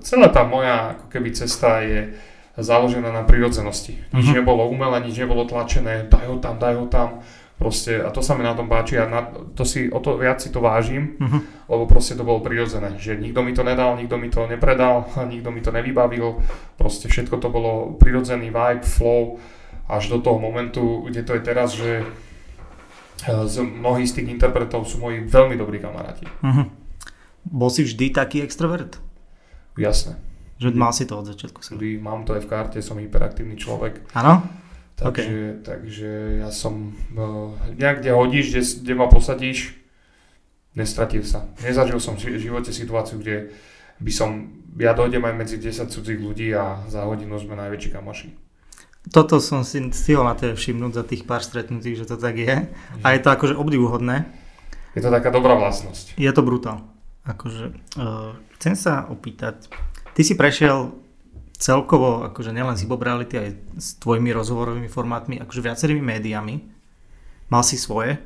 celé tá moja ako keby cesta je založená na prírodzenosti. Nič mm-hmm. nebolo umelé, nič nebolo tlačené, daj ho tam, daj ho tam. Proste, a to sa mi na tom páči a na, to si, o to viac si to vážim, uh-huh. lebo proste to bolo prirodzené, že nikto mi to nedal, nikto mi to nepredal, (laughs) nikto mi to nevybavil, proste všetko to bolo prirodzený vibe, flow, až do toho momentu, kde to je teraz, že z mnohí z tých interpretov sú moji veľmi dobrí kamaráti. Uh-huh. Bol si vždy taký extrovert? Jasné. Že mal si to od začiatku? Vždy, mám to aj v karte, som hyperaktívny človek. Áno? Takže, okay. takže ja som, uh, nejak kde hodíš, kde, kde ma posadíš, nestratil sa. Nezažil som v živote situáciu, kde by som, ja dojdem aj medzi 10 cudzích ľudí a za hodinu sme najväčší kamoši. Toto som si stihol na to všimnúť za tých pár stretnutí, že to tak je. A je to akože obdivuhodné. Je to taká dobrá vlastnosť. Je to brutál. Akože, uh, chcem sa opýtať, ty si prešiel celkovo, akože nielen z Hip Reality, aj s tvojimi rozhovorovými formátmi, akože viacerými médiami. Mal si svoje.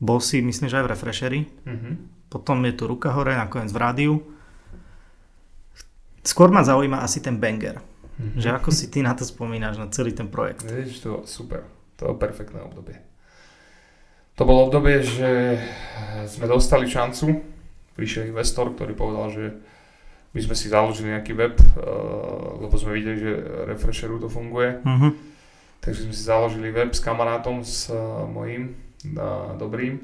Bol si, myslím, že aj v Refresheri. Mm-hmm. Potom je tu Ruka hore, nakoniec v rádiu. Skôr ma zaujíma asi ten banger Mm-hmm. Že ako si ty na to spomínaš, na celý ten projekt? Vieš, to super. To je perfektné obdobie. To bolo obdobie, že sme dostali šancu. Prišiel investor, ktorý povedal, že my sme si založili nejaký web, uh, lebo sme videli, že Refresheru to funguje. Uh-huh. Takže sme si založili web s kamarátom, s uh, mojím uh, dobrým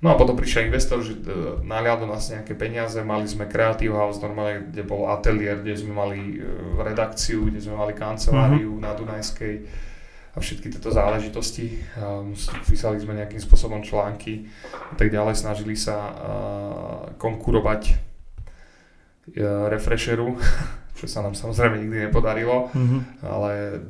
No a potom prišiel investor, že e, nalial do nás nejaké peniaze, mali sme Creative House normálne, kde bol ateliér, kde sme mali e, redakciu, kde sme mali kanceláriu uh-huh. na Dunajskej a všetky tieto záležitosti. Písali sme nejakým spôsobom články a tak ďalej, snažili sa e, konkurovať refresheru, (laughs) čo sa nám samozrejme nikdy nepodarilo, uh-huh. ale,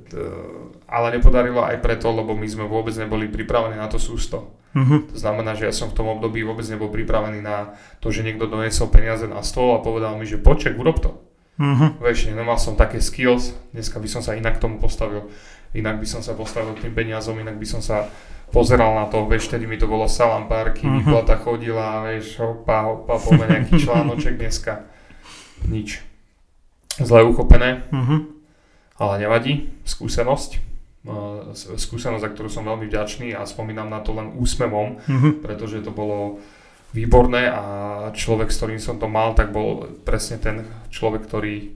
ale nepodarilo aj preto, lebo my sme vôbec neboli pripravení na to sústo. Uh-huh. To znamená, že ja som v tom období vôbec nebol pripravený na to, že niekto donesol peniaze na stôl a povedal mi, že poček, urob to. Uh-huh. Vieš, nemal som také skills, dneska by som sa inak k tomu postavil. Inak by som sa postavil tým peniazom, inak by som sa pozeral na to, vieš, vtedy mi to bolo salam párky, uh-huh. výplata chodila, vieš, hopa, hopa, poďme nejaký (laughs) článoček dneska. Nič. Zle uchopené, uh-huh. ale nevadí, skúsenosť skúsenosť, za ktorú som veľmi vďačný a spomínam na to len úsmevom, mm-hmm. pretože to bolo výborné a človek, s ktorým som to mal, tak bol presne ten človek, ktorý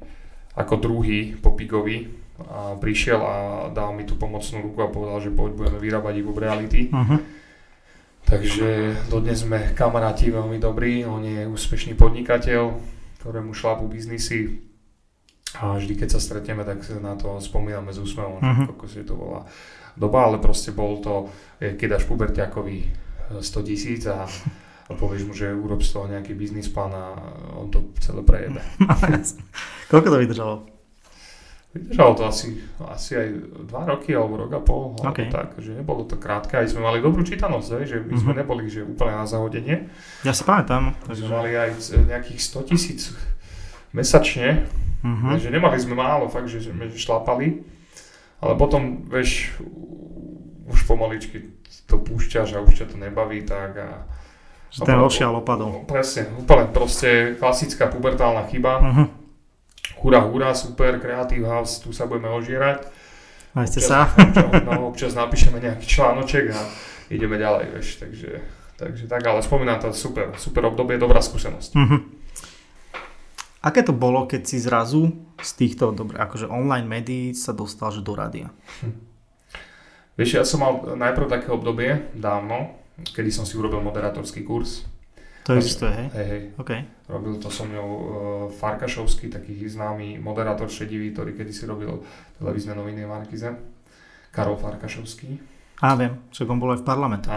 ako druhý po Pigovi a prišiel a dal mi tú pomocnú ruku a povedal, že poď budeme vyrábať Evo Reality. Uh-huh. Takže dodnes sme kamaráti veľmi dobrí, on je úspešný podnikateľ, ktorému šlápu biznisy, a vždy, keď sa stretneme, tak na to spomíname s úsmevom, uh-huh. ako si to bola doba, ale proste bol to, keď dáš puberťakovi 100 e, tisíc a, a (laughs) povieš mu, že urob z toho nejaký biznis plán a on to celé prejebe. (laughs) Koľko to vydržalo? Vydržalo to asi, asi aj 2 roky alebo rok a pol, okay. tak, že nebolo to krátke, aj sme mali dobrú čítanosť, že my uh-huh. sme mhm. neboli že úplne na zahodenie. Ja si pamätám. Takže sme mali aj nejakých 100 tisíc mesačne, Uh-huh. Takže nemali sme málo, fakt, že sme šlapali. Ale potom, vieš, už pomaličky to púšťaš a už ťa to nebaví tak a Že ten ošial opadol. Presne, úplne proste klasická pubertálna chyba. Uh-huh. Hurá, hurá, super, Creative House, tu sa budeme ožierať. Majste sa. (laughs) Občas, no, občas napíšeme nejaký článoček a ideme ďalej, vieš, takže, takže tak, ale spomínam to super, super obdobie, dobrá skúsenosť. Uh-huh. Aké to bolo, keď si zrazu z týchto, dobre, akože online médií sa dostal že do rádia? Hm. Vieš, ja som mal najprv také obdobie, dávno, kedy som si urobil moderátorský kurz. To existuje, hej? Hej, hej. Okay. Robil to so mňou uh, Farkašovský, taký známy moderátor šedivý, ktorý kedy si robil televízne noviny v Markize. Karol Farkašovský. Á, viem, čo on bol aj v parlamente.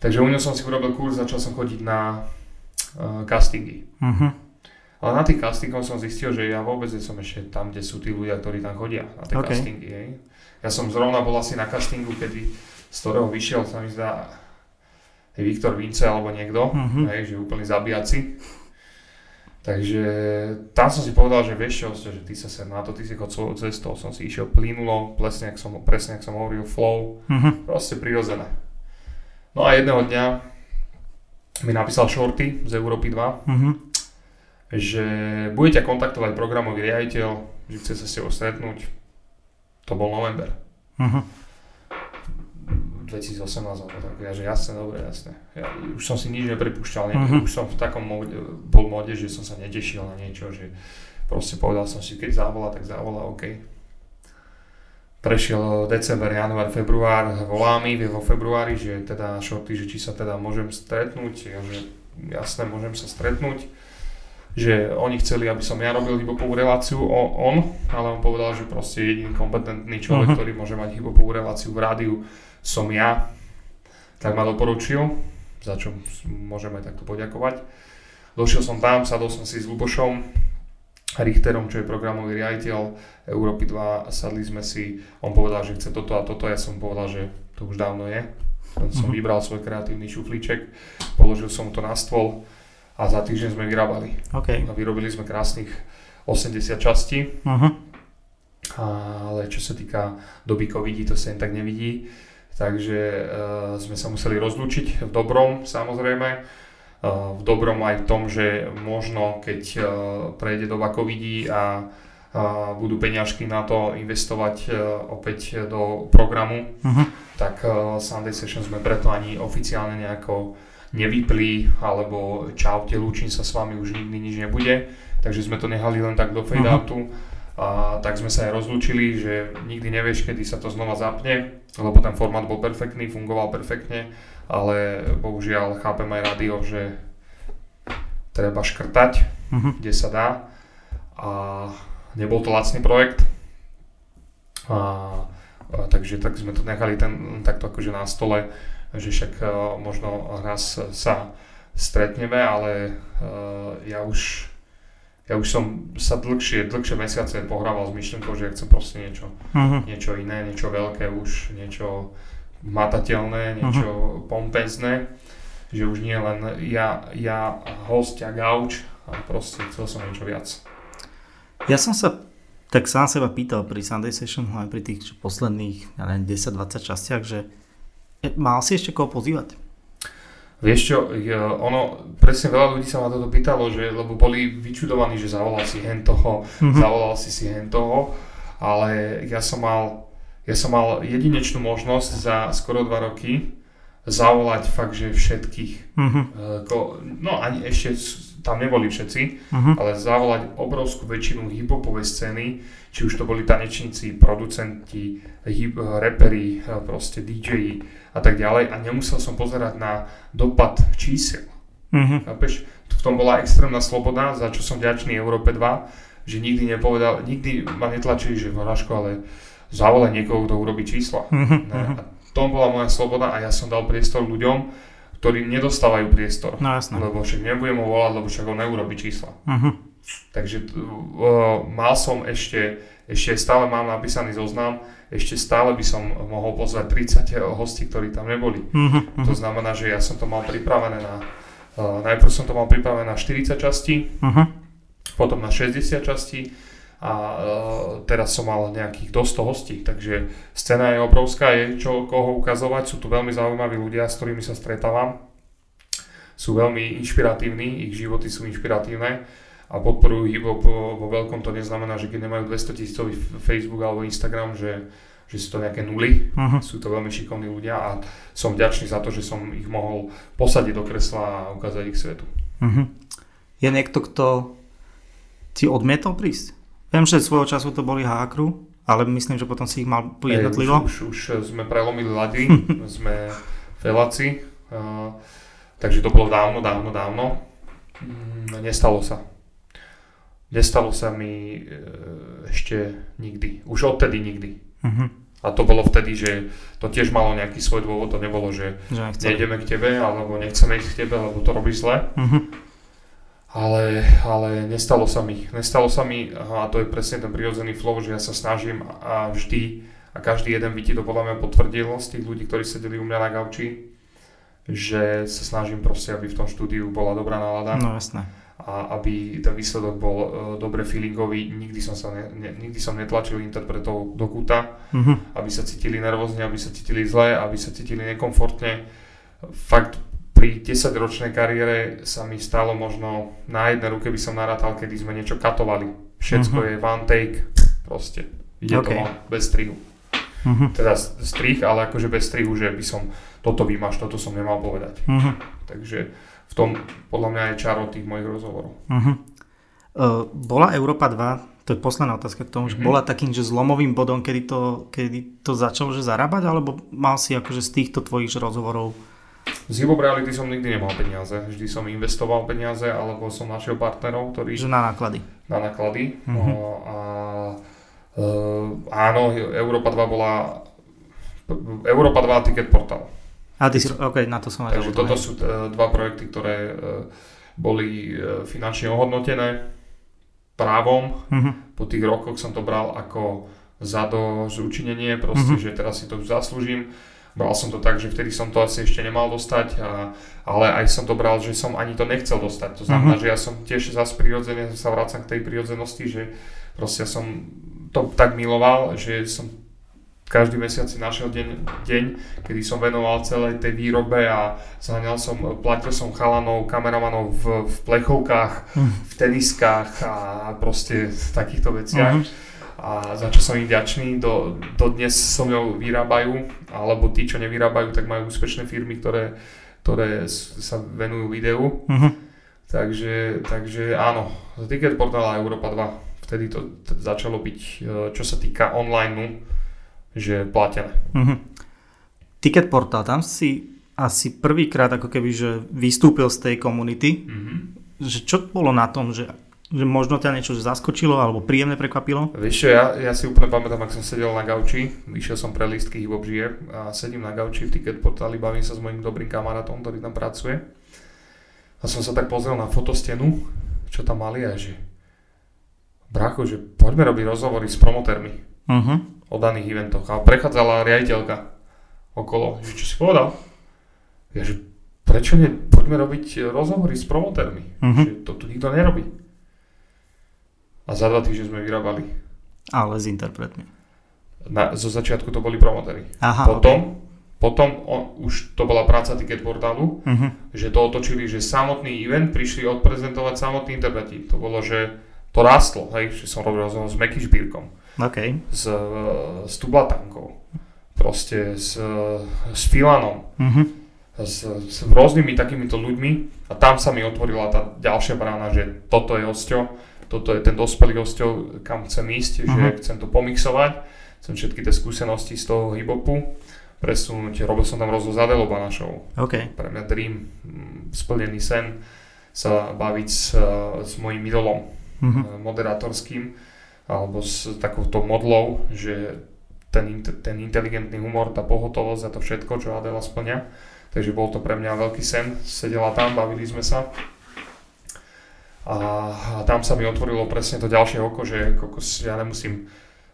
Takže u ňom som si urobil kurz, začal som chodiť na uh, castingy. Uh-huh. Ale na tých castingoch som zistil, že ja vôbec som ešte tam, kde sú tí ľudia, ktorí tam chodia na tie okay. castingy. Hej. Ja som zrovna bol asi na castingu, kedy z ktorého vyšiel, sa mi zdá, Viktor Vince alebo niekto, uh-huh. hej, že úplný zabíjaci. Takže tam som si povedal, že vieš čo, že ty sa sem na to, ty si chod svojou cestou, som si išiel plynulo, presne ak som, presne ak som hovoril, flow, uh-huh. proste prirodzené. No a jedného dňa mi napísal Shorty z Európy 2, uh-huh že budete kontaktovať programový riaditeľ, že chce sa s tebou stretnúť. To bol november. Uh-huh. 2018 alebo tak, ja, že jasne, dobre, jasne. Ja už som si nič nepripúšťal, uh-huh. už som v takom móde, bol móde, že som sa netešil na niečo, že proste povedal som si, keď zavolá, tak zavolá, OK. Prešiel december, január, február, volá mi vo februári, že teda šorty, že či sa teda môžem stretnúť, ja, že jasne, môžem sa stretnúť že oni chceli, aby som ja robil hibopovú reláciu o, on, ale on povedal, že proste jediný kompetentný človek, uh-huh. ktorý môže mať hibopovú reláciu v rádiu som ja, tak ma doporučil, za čo môžeme takto poďakovať. Došiel som tam, sadol som si s Lubošom, Richterom, čo je programový riaditeľ Európy 2, sadli sme si, on povedal, že chce toto a toto, ja som povedal, že to už dávno je. Som uh-huh. vybral svoj kreatívny šuflíček, položil som to na stôl, a za týždeň sme vyrábali. Okay. A vyrobili sme krásnych 80 častí. Uh-huh. Ale čo sa týka doby covidí, to sa jen tak nevidí. Takže uh, sme sa museli rozlúčiť v dobrom samozrejme. Uh, v dobrom aj v tom, že možno keď uh, prejde doba covidí a uh, budú peňažky na to investovať opäť do programu, uh-huh. tak Sunday Session sme preto ani oficiálne nejako nevyplí, alebo čaute, lúčim sa s vami, už nikdy nič nebude. Takže sme to nehali len tak do fade outu. A tak sme sa aj rozlúčili, že nikdy nevieš, kedy sa to znova zapne, lebo ten formát bol perfektný, fungoval perfektne, ale bohužiaľ chápem aj rádio, že treba škrtať, uh-huh. kde sa dá. A nebol to lacný projekt. A, a takže tak sme to nechali ten, takto akože na stole že však uh, možno raz sa stretneme, ale uh, ja už ja už som sa dlhšie, dlhšie mesiace pohrával s myšlienkou, že ja chcem proste niečo, uh-huh. niečo iné, niečo veľké už, niečo matateľné, niečo uh-huh. pompezné, že už nie len ja, ja host a gauč, ale proste chcel som niečo viac. Ja som sa tak sám seba pýtal pri Sunday Session, aj pri tých posledných, ja neviem, 10-20 častiach, že Mal si ešte koho pozývať? Vieš čo, ono, presne veľa ľudí sa ma toto pýtalo, že, lebo boli vyčudovaní, že zavolal si hen toho, mm-hmm. zavolal si si hen toho, ale ja som mal, ja som mal jedinečnú možnosť za skoro dva roky zavolať fakt, že všetkých. Mm-hmm. No ani ešte tam neboli všetci, mm-hmm. ale zavolať obrovskú väčšinu hiphopovej scény, či už to boli tanečníci, producenti, hip, reperi, proste DJ a tak ďalej a nemusel som pozerať na dopad čísel. Mm-hmm. V tom bola extrémna sloboda, za čo som vďačný Európe 2, že nikdy nepovedal, nikdy ma netlačili, že Horáško, ale zavolaj niekoho, kto urobí čísla. Mm-hmm. Ne? A tom bola moja sloboda a ja som dal priestor ľuďom, ktorí nedostávajú priestor. No jasné. Lebo však nebudem ho volať, lebo však on neurobi čísla. Mm-hmm. Takže uh, mal som ešte, ešte stále mám napísaný zoznam, ešte stále by som mohol pozvať 30 hostí, ktorí tam neboli. Uh-huh. To znamená, že ja som to mal pripravené na, uh, najprv som to mal pripravené na 40 častí, uh-huh. potom na 60 častí a uh, teraz som mal nejakých do 100 hostí, takže scéna je obrovská, je čo koho ukazovať, sú tu veľmi zaujímaví ľudia, s ktorými sa stretávam sú veľmi inšpiratívni, ich životy sú inšpiratívne a podporujú hip-hop vo veľkom, to neznamená, že keď nemajú 200 tisícový Facebook alebo Instagram, že, že sú to nejaké nuly, uh-huh. sú to veľmi šikovní ľudia a som vďačný za to, že som ich mohol posadiť do kresla a ukázať ich svetu. Uh-huh. Je niekto, kto ti odmietol prísť? Viem, že svojho času to boli Hákru, ale myslím, že potom si ich mal jednotlivo. Už, už, už sme prelomili lady, (laughs) sme feláci, uh, takže to bolo dávno, dávno, dávno. Mm, nestalo sa. Nestalo sa mi uh, ešte nikdy. Už odtedy nikdy. Uh-huh. A to bolo vtedy, že to tiež malo nejaký svoj dôvod, to nebolo, že, že nejdeme k tebe, alebo nechceme ísť k tebe, lebo to robíš zle. Uh-huh ale, ale nestalo sa mi. Nestalo sa mi a to je presne ten prirodzený flow, že ja sa snažím a vždy a každý jeden by ti to podľa mňa potvrdil z tých ľudí, ktorí sedeli u mňa na gauči, že sa snažím proste, aby v tom štúdiu bola dobrá nálada. No jasné. A aby ten výsledok bol uh, dobre feelingový. Nikdy som sa ne, ne, nikdy som netlačil interpretov do kúta, uh-huh. aby sa cítili nervózne, aby sa cítili zle, aby sa cítili nekomfortne. Fakt pri 10-ročnej kariére sa mi stalo možno na jednej ruke by som narátal, kedy sme niečo katovali. Všetko uh-huh. je one take, proste. Ide okay. to bez strihu. Uh-huh. Teda strih, ale akože bez strihu, že by som toto vymaš, toto som nemal povedať. Uh-huh. Takže v tom podľa mňa je čaro tých mojich rozhovorov. Uh-huh. Uh, bola Európa 2, to je posledná otázka k tomu, uh-huh. že bola takým že zlomovým bodom, kedy to, kedy to začalo že zarábať, alebo mal si akože z týchto tvojich rozhovorov z Hip Reality som nikdy nemal peniaze. Vždy som investoval peniaze, alebo som našiel partnerov, ktorí... Že na náklady. Na náklady. Uh-huh. No, a uh, áno, Európa 2 bola... Európa 2 ticket portal. A ty si, ok, na to som aj Takže toto sú uh, dva projekty, ktoré uh, boli uh, finančne ohodnotené právom. Uh-huh. Po tých rokoch som to bral ako zado zúčinenie, proste, uh-huh. že teraz si to zaslúžim Bral som to tak, že vtedy som to asi ešte nemal dostať, a, ale aj som to bral, že som ani to nechcel dostať. To znamená, uh-huh. že ja som tiež zase prirodzene sa vracam k tej prirodzenosti, že proste ja som to tak miloval, že som každý mesiac si našiel deň, deň, kedy som venoval celej tej výrobe a zháňal som, platil som chalanov, kameramanov v, v plechovkách, uh-huh. v teniskách a proste v takýchto veciach. Uh-huh a za čo som im vďačný. Do, do dnes so mnou vyrábajú, alebo tí, čo nevyrábajú, tak majú úspešné firmy, ktoré, ktoré sa venujú videu. Uh-huh. Takže, takže áno, Ticket Portal a Európa 2, vtedy to t- začalo byť, čo sa týka online, že platené. Uh-huh. Ticket Portal, tam si asi prvýkrát ako keby, že vystúpil z tej komunity. Uh-huh. Že čo bolo na tom, že že možno ťa niečo zaskočilo alebo príjemne prekvapilo? Vieš čo, ja, ja si úplne pamätám, ak som sedel na gauči, išiel som pre lístky Hip a sedím na gauči v ticket portáli, bavím sa s mojim dobrým kamarátom, ktorý tam pracuje. A som sa tak pozrel na fotostenu, čo tam mali a že bracho, že poďme robiť rozhovory s promotérmi uh-huh. O daných eventoch. A prechádzala riaditeľka okolo, že čo si povedal? Ja, že prečo nie, poďme robiť rozhovory s promotérmi, uh-huh. že to tu nikto nerobí a za dva týždne sme vyrábali. Ale s interpretmi. Na, zo začiatku to boli promotery. Aha, potom, okay. potom on, už to bola práca ticket portálu, uh-huh. že to otočili, že samotný event prišli odprezentovať samotní interpreti. To bolo, že to rastlo, hej, že som robil rozhovor s Meky Špírkom, okay. s, s Tublatankou, proste s, s Filanom, uh-huh. s, s rôznymi takýmito ľuďmi a tam sa mi otvorila tá ďalšia brána, že toto je osťo, toto je ten dospelý hosťov, kam chcem ísť, uh-huh. že mhm. chcem to pomixovať, chcem všetky tie skúsenosti z toho hip-hopu presunúť. Robil som tam rozhovor s Adelou Banašou. Okay. Pre mňa dream, mm, splnený sen sa baviť s, s mojím idolom uh-huh. moderátorským alebo s takouto modlou, že ten, ten inteligentný humor, tá pohotovosť a to všetko, čo Adela splňa. Takže bol to pre mňa veľký sen. Sedela tam, bavili sme sa a, a tam sa mi otvorilo presne to ďalšie oko, že kokos, ja nemusím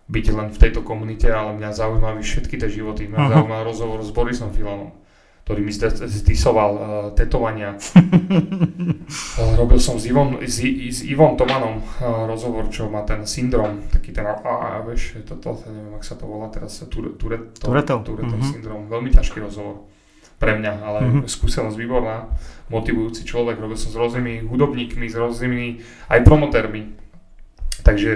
byť len v tejto komunite, ale mňa zaujímajú všetky tie životy. Mňa uh-huh. zaujíma rozhovor s Borisom Filanom, ktorý mi stisoval uh, tetovania. uh, (laughs) robil som s Ivom, s, s Ivom Tomanom uh, rozhovor, čo má ten syndrom, taký ten, a, a vieš, toto, neviem, ak sa to volá teraz, Tourette, Turetov uh-huh. syndrom, veľmi ťažký rozhovor. pre mňa, ale mm-hmm. skúsenosť výborná, motivujúci človek, robil som s rôznymi hudobníkmi, s rôznymi aj promotérmi. Takže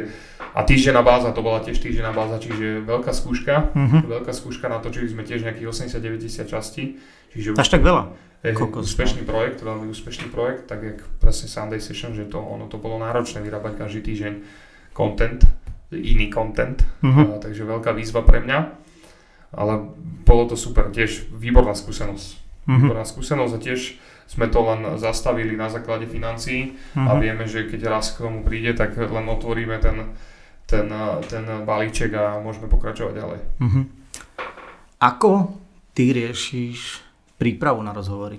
a týždenná báza, to bola tiež týždenná báza, čiže veľká skúška, mm-hmm. veľká skúška, natočili sme tiež nejakých 80-90 častí. Čiže Až tak veľa? Je úspešný projekt, veľmi úspešný projekt, tak jak presne Sunday Session, že to, ono to bolo náročné vyrábať každý týždeň content, iný content, mm-hmm. a, takže veľká výzva pre mňa, ale bolo to super, tiež výborná skúsenosť. Mm-hmm. Výborná skúsenosť a tiež sme to len zastavili na základe financií mm-hmm. a mhm. vieme, že keď raz k tomu príde, tak len otvoríme ten, ten, ten balíček a môžeme pokračovať ďalej. Mm-hmm. Ako ty riešiš prípravu na rozhovory?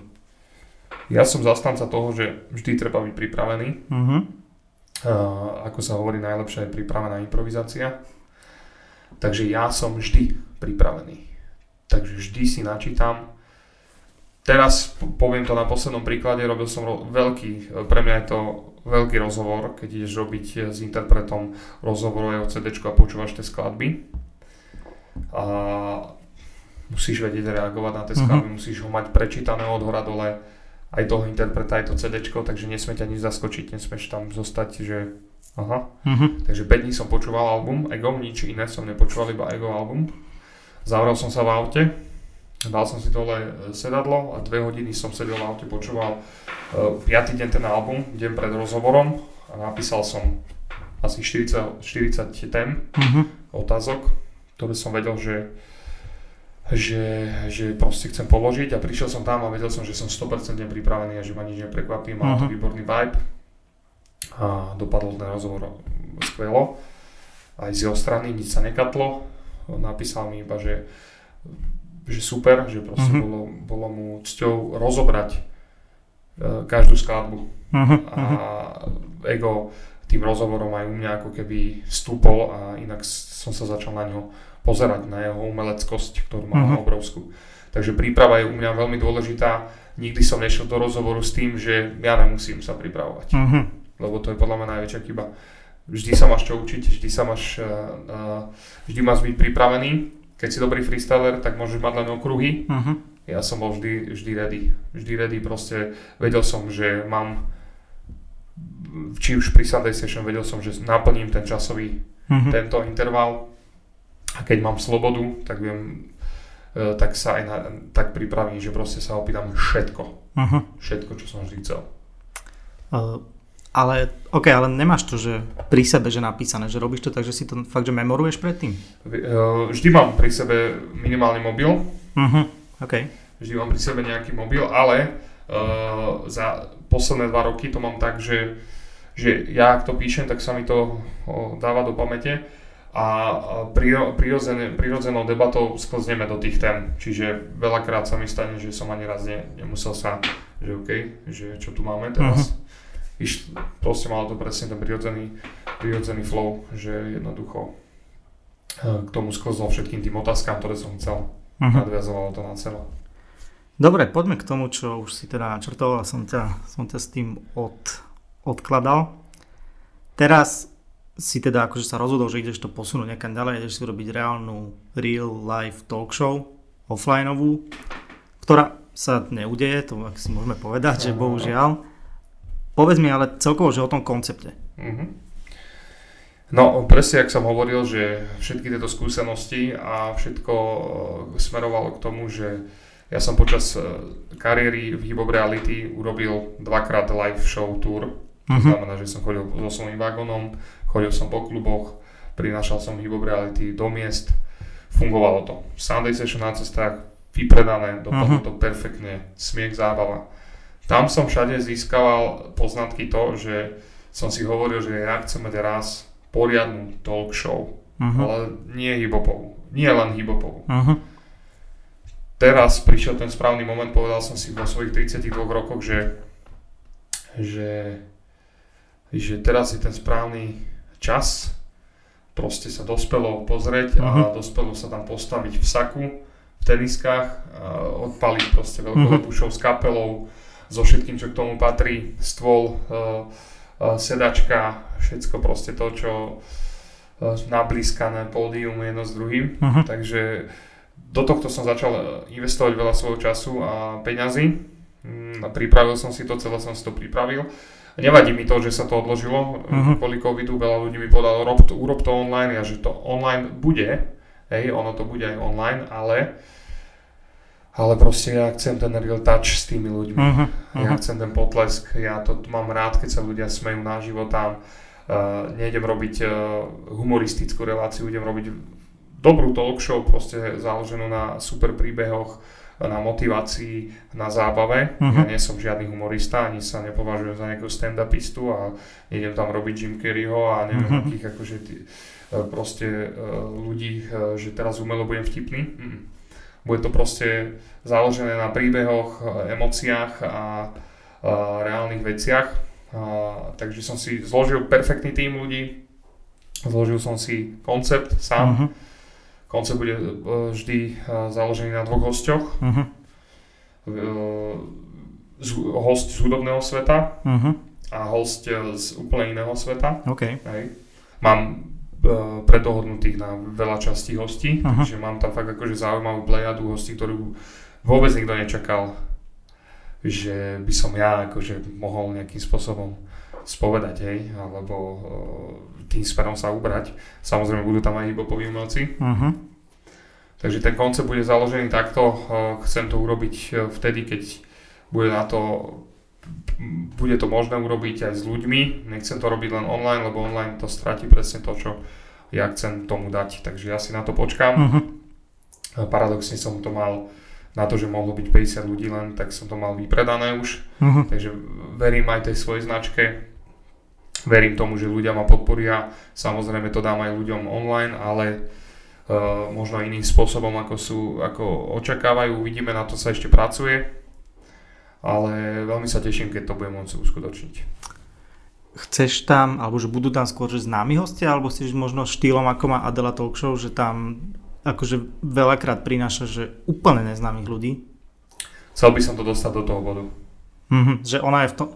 Ja som zastanca toho, že vždy treba byť pripravený. Mm-hmm. Uh, ako sa hovorí, najlepšia je pripravená improvizácia. Takže ja som vždy pripravený. Takže vždy si načítam Teraz poviem to na poslednom príklade, robil som ro- veľký, pre mňa je to veľký rozhovor, keď ideš robiť s interpretom rozhovorové CD a počúvaš tie skladby. A musíš vedieť reagovať na tie mhm. skladby, uh-huh. musíš ho mať prečítané od hora dole, aj toho interpreta, aj to CD, takže nesmie ťa nič zaskočiť, nesmieš tam zostať, že aha. Uh-huh. Takže 5 dní som počúval album, Ego, nič iné som nepočúval, iba Ego album. Zavrel som sa v aute, Dal som si dole e, sedadlo a dve hodiny som sedel na aute, počúval uh, piatý deň ten album, deň pred rozhovorom a napísal som asi 40, 40 tém, uh-huh. otázok, ktoré som vedel, že, že, že proste chcem položiť a prišiel som tam a vedel som, že som 100% pripravený a že ma nič neprekvapí, mal uh-huh. to výborný vibe a dopadol ten rozhovor skvelo. Aj z jeho strany nič sa nekatlo, napísal mi iba, že že super, že proste uh-huh. bolo, bolo mu cťou rozobrať uh, každú skladbu. Uh-huh. A ego tým rozhovorom aj u mňa ako keby stúpol a inak som sa začal na ňo pozerať, na jeho umeleckosť, ktorú má uh-huh. obrovskú. Takže príprava je u mňa veľmi dôležitá. Nikdy som nešiel do rozhovoru s tým, že ja nemusím sa pripravovať. Uh-huh. Lebo to je podľa mňa najväčšia chyba. Vždy sa máš čo učiť, vždy sa máš, uh, uh, vždy máš byť pripravený keď si dobrý freestyler, tak môžeš mať len okruhy. Uh-huh. Ja som bol vždy, vždy ready. Vždy ready, proste vedel som, že mám či už pri Sunday Session vedel som, že naplním ten časový uh-huh. tento interval a keď mám slobodu, tak viem e, tak sa aj na, tak pripravím, že proste sa opýtam všetko. Uh-huh. Všetko, čo som vždy chcel. Uh, ale, ok, ale nemáš to, že pri sebe, že napísané, že robíš to tak, že si to fakt, že memoruješ predtým? Vždy mám pri sebe minimálny mobil. Uh-huh, ok. Vždy mám pri sebe nejaký mobil, ale uh, za posledné dva roky to mám tak, že, že ja ak to píšem, tak sa mi to uh, dáva do pamäte a prirodzenou debatou sklzneme do tých tém. Čiže veľakrát sa mi stane, že som ani raz ne, nemusel sa, že OK, že čo tu máme teraz. Uh-huh iš, proste malo to presne ten prirodzený, prirodzený flow, že jednoducho eh, k tomu sklzol všetkým tým otázkam, ktoré som chcel. Uh-huh. Nadviazovalo to na celé. Dobre, poďme k tomu, čo už si teda načrtoval a som ťa, som ťa s tým od, odkladal. Teraz si teda akože sa rozhodol, že ideš to posunúť niekam ďalej, ideš si robiť reálnu real life talk show, offlineovú, ktorá sa neudeje, to ak si môžeme povedať, že bohužiaľ. Povedz mi ale celkovo, že o tom koncepte. Mm-hmm. No, presne, ak som hovoril, že všetky tieto skúsenosti a všetko e, smerovalo k tomu, že ja som počas e, kariéry v Hip Reality urobil dvakrát live show tour. To mm-hmm. znamená, že som chodil so svojím vagónom, chodil som po kluboch, prinášal som Hip Reality do miest. Fungovalo to. Sunday session na cestách, vypredané, dopadlo mm-hmm. to perfektne, smiech, zábava tam som všade získaval poznatky to, že som si hovoril, že ja chcem mať raz poriadnu talk show, uh-huh. ale nie hibopovú, nie len hibopovú. Uh-huh. Teraz prišiel ten správny moment, povedal som si vo svojich 32 rokoch, že, že, že teraz je ten správny čas proste sa dospelo pozrieť uh-huh. a dospelo sa tam postaviť v saku, v teniskách, odpaliť proste veľkú uh-huh. s kapelou, so všetkým, čo k tomu patrí, stôl, uh, uh, sedačka, všetko proste to, čo uh, nablískané pódium jedno s druhým. Uh-huh. Takže do tohto som začal investovať veľa svojho času a peňazí. Mm, pripravil som si to, celé som si to pripravil. Nevadí mi to, že sa to odložilo uh-huh. kvôli covidu, veľa ľudí mi povedalo, rob to, urob to online, a že to online bude, hej, ono to bude aj online, ale ale proste ja chcem ten real touch s tými ľuďmi. Uh-huh, uh-huh. Ja chcem ten potlesk, ja to mám rád, keď sa ľudia smejú na život tam. Uh, nejdem robiť uh, humoristickú reláciu, idem robiť dobrú talk show, proste založenú na super príbehoch, na motivácii, na zábave. Uh-huh. Ja nie som žiadny humorista, ani sa nepovažujem za nejakého stand-upistu a idem tam robiť Jim Carreyho a neviem uh-huh. akých akože tý, proste ľudí, že teraz umelo budem vtipný. Mm. Bude to proste založené na príbehoch, emóciách a, a reálnych veciach. A, takže som si zložil perfektný tým ľudí, zložil som si koncept sám. Uh-huh. Koncept bude e, vždy e, založený na dvoch hosťoch. Uh-huh. Host z hudobného sveta uh-huh. a host z úplne iného sveta. Okay. Hej. Mám predohodnutých na veľa častí hostí, uh-huh. takže mám tam fakt akože zaujímavú plejadu hostí, ktorú vôbec nikto nečakal, že by som ja akože mohol nejakým spôsobom spovedať, hej, alebo uh, tým smerom sa ubrať. Samozrejme budú tam aj hibopoví umelci. Uh-huh. Takže ten koncept bude založený takto. Uh, chcem to urobiť vtedy, keď bude na to bude to možné urobiť aj s ľuďmi. Nechcem to robiť len online, lebo online to stratí presne to, čo ja chcem tomu dať. Takže ja si na to počkám. Uh-huh. Paradoxne som to mal na to, že mohlo byť 50 ľudí len, tak som to mal vypredané už. Uh-huh. Takže verím aj tej svojej značke. Verím tomu, že ľudia ma podporia. Samozrejme to dám aj ľuďom online, ale uh, možno iným spôsobom, ako, sú, ako očakávajú. Uvidíme, na to sa ešte pracuje ale veľmi sa teším, keď to budem môcť uskutočniť. Chceš tam, alebo že budú tam skôr že známi hostia, alebo si možno štýlom ako má Adela Talk Show, že tam akože veľakrát prináša, že úplne neznámych ľudí? Chcel by som to dostať do toho bodu. Mm-hmm, že ona je v tom...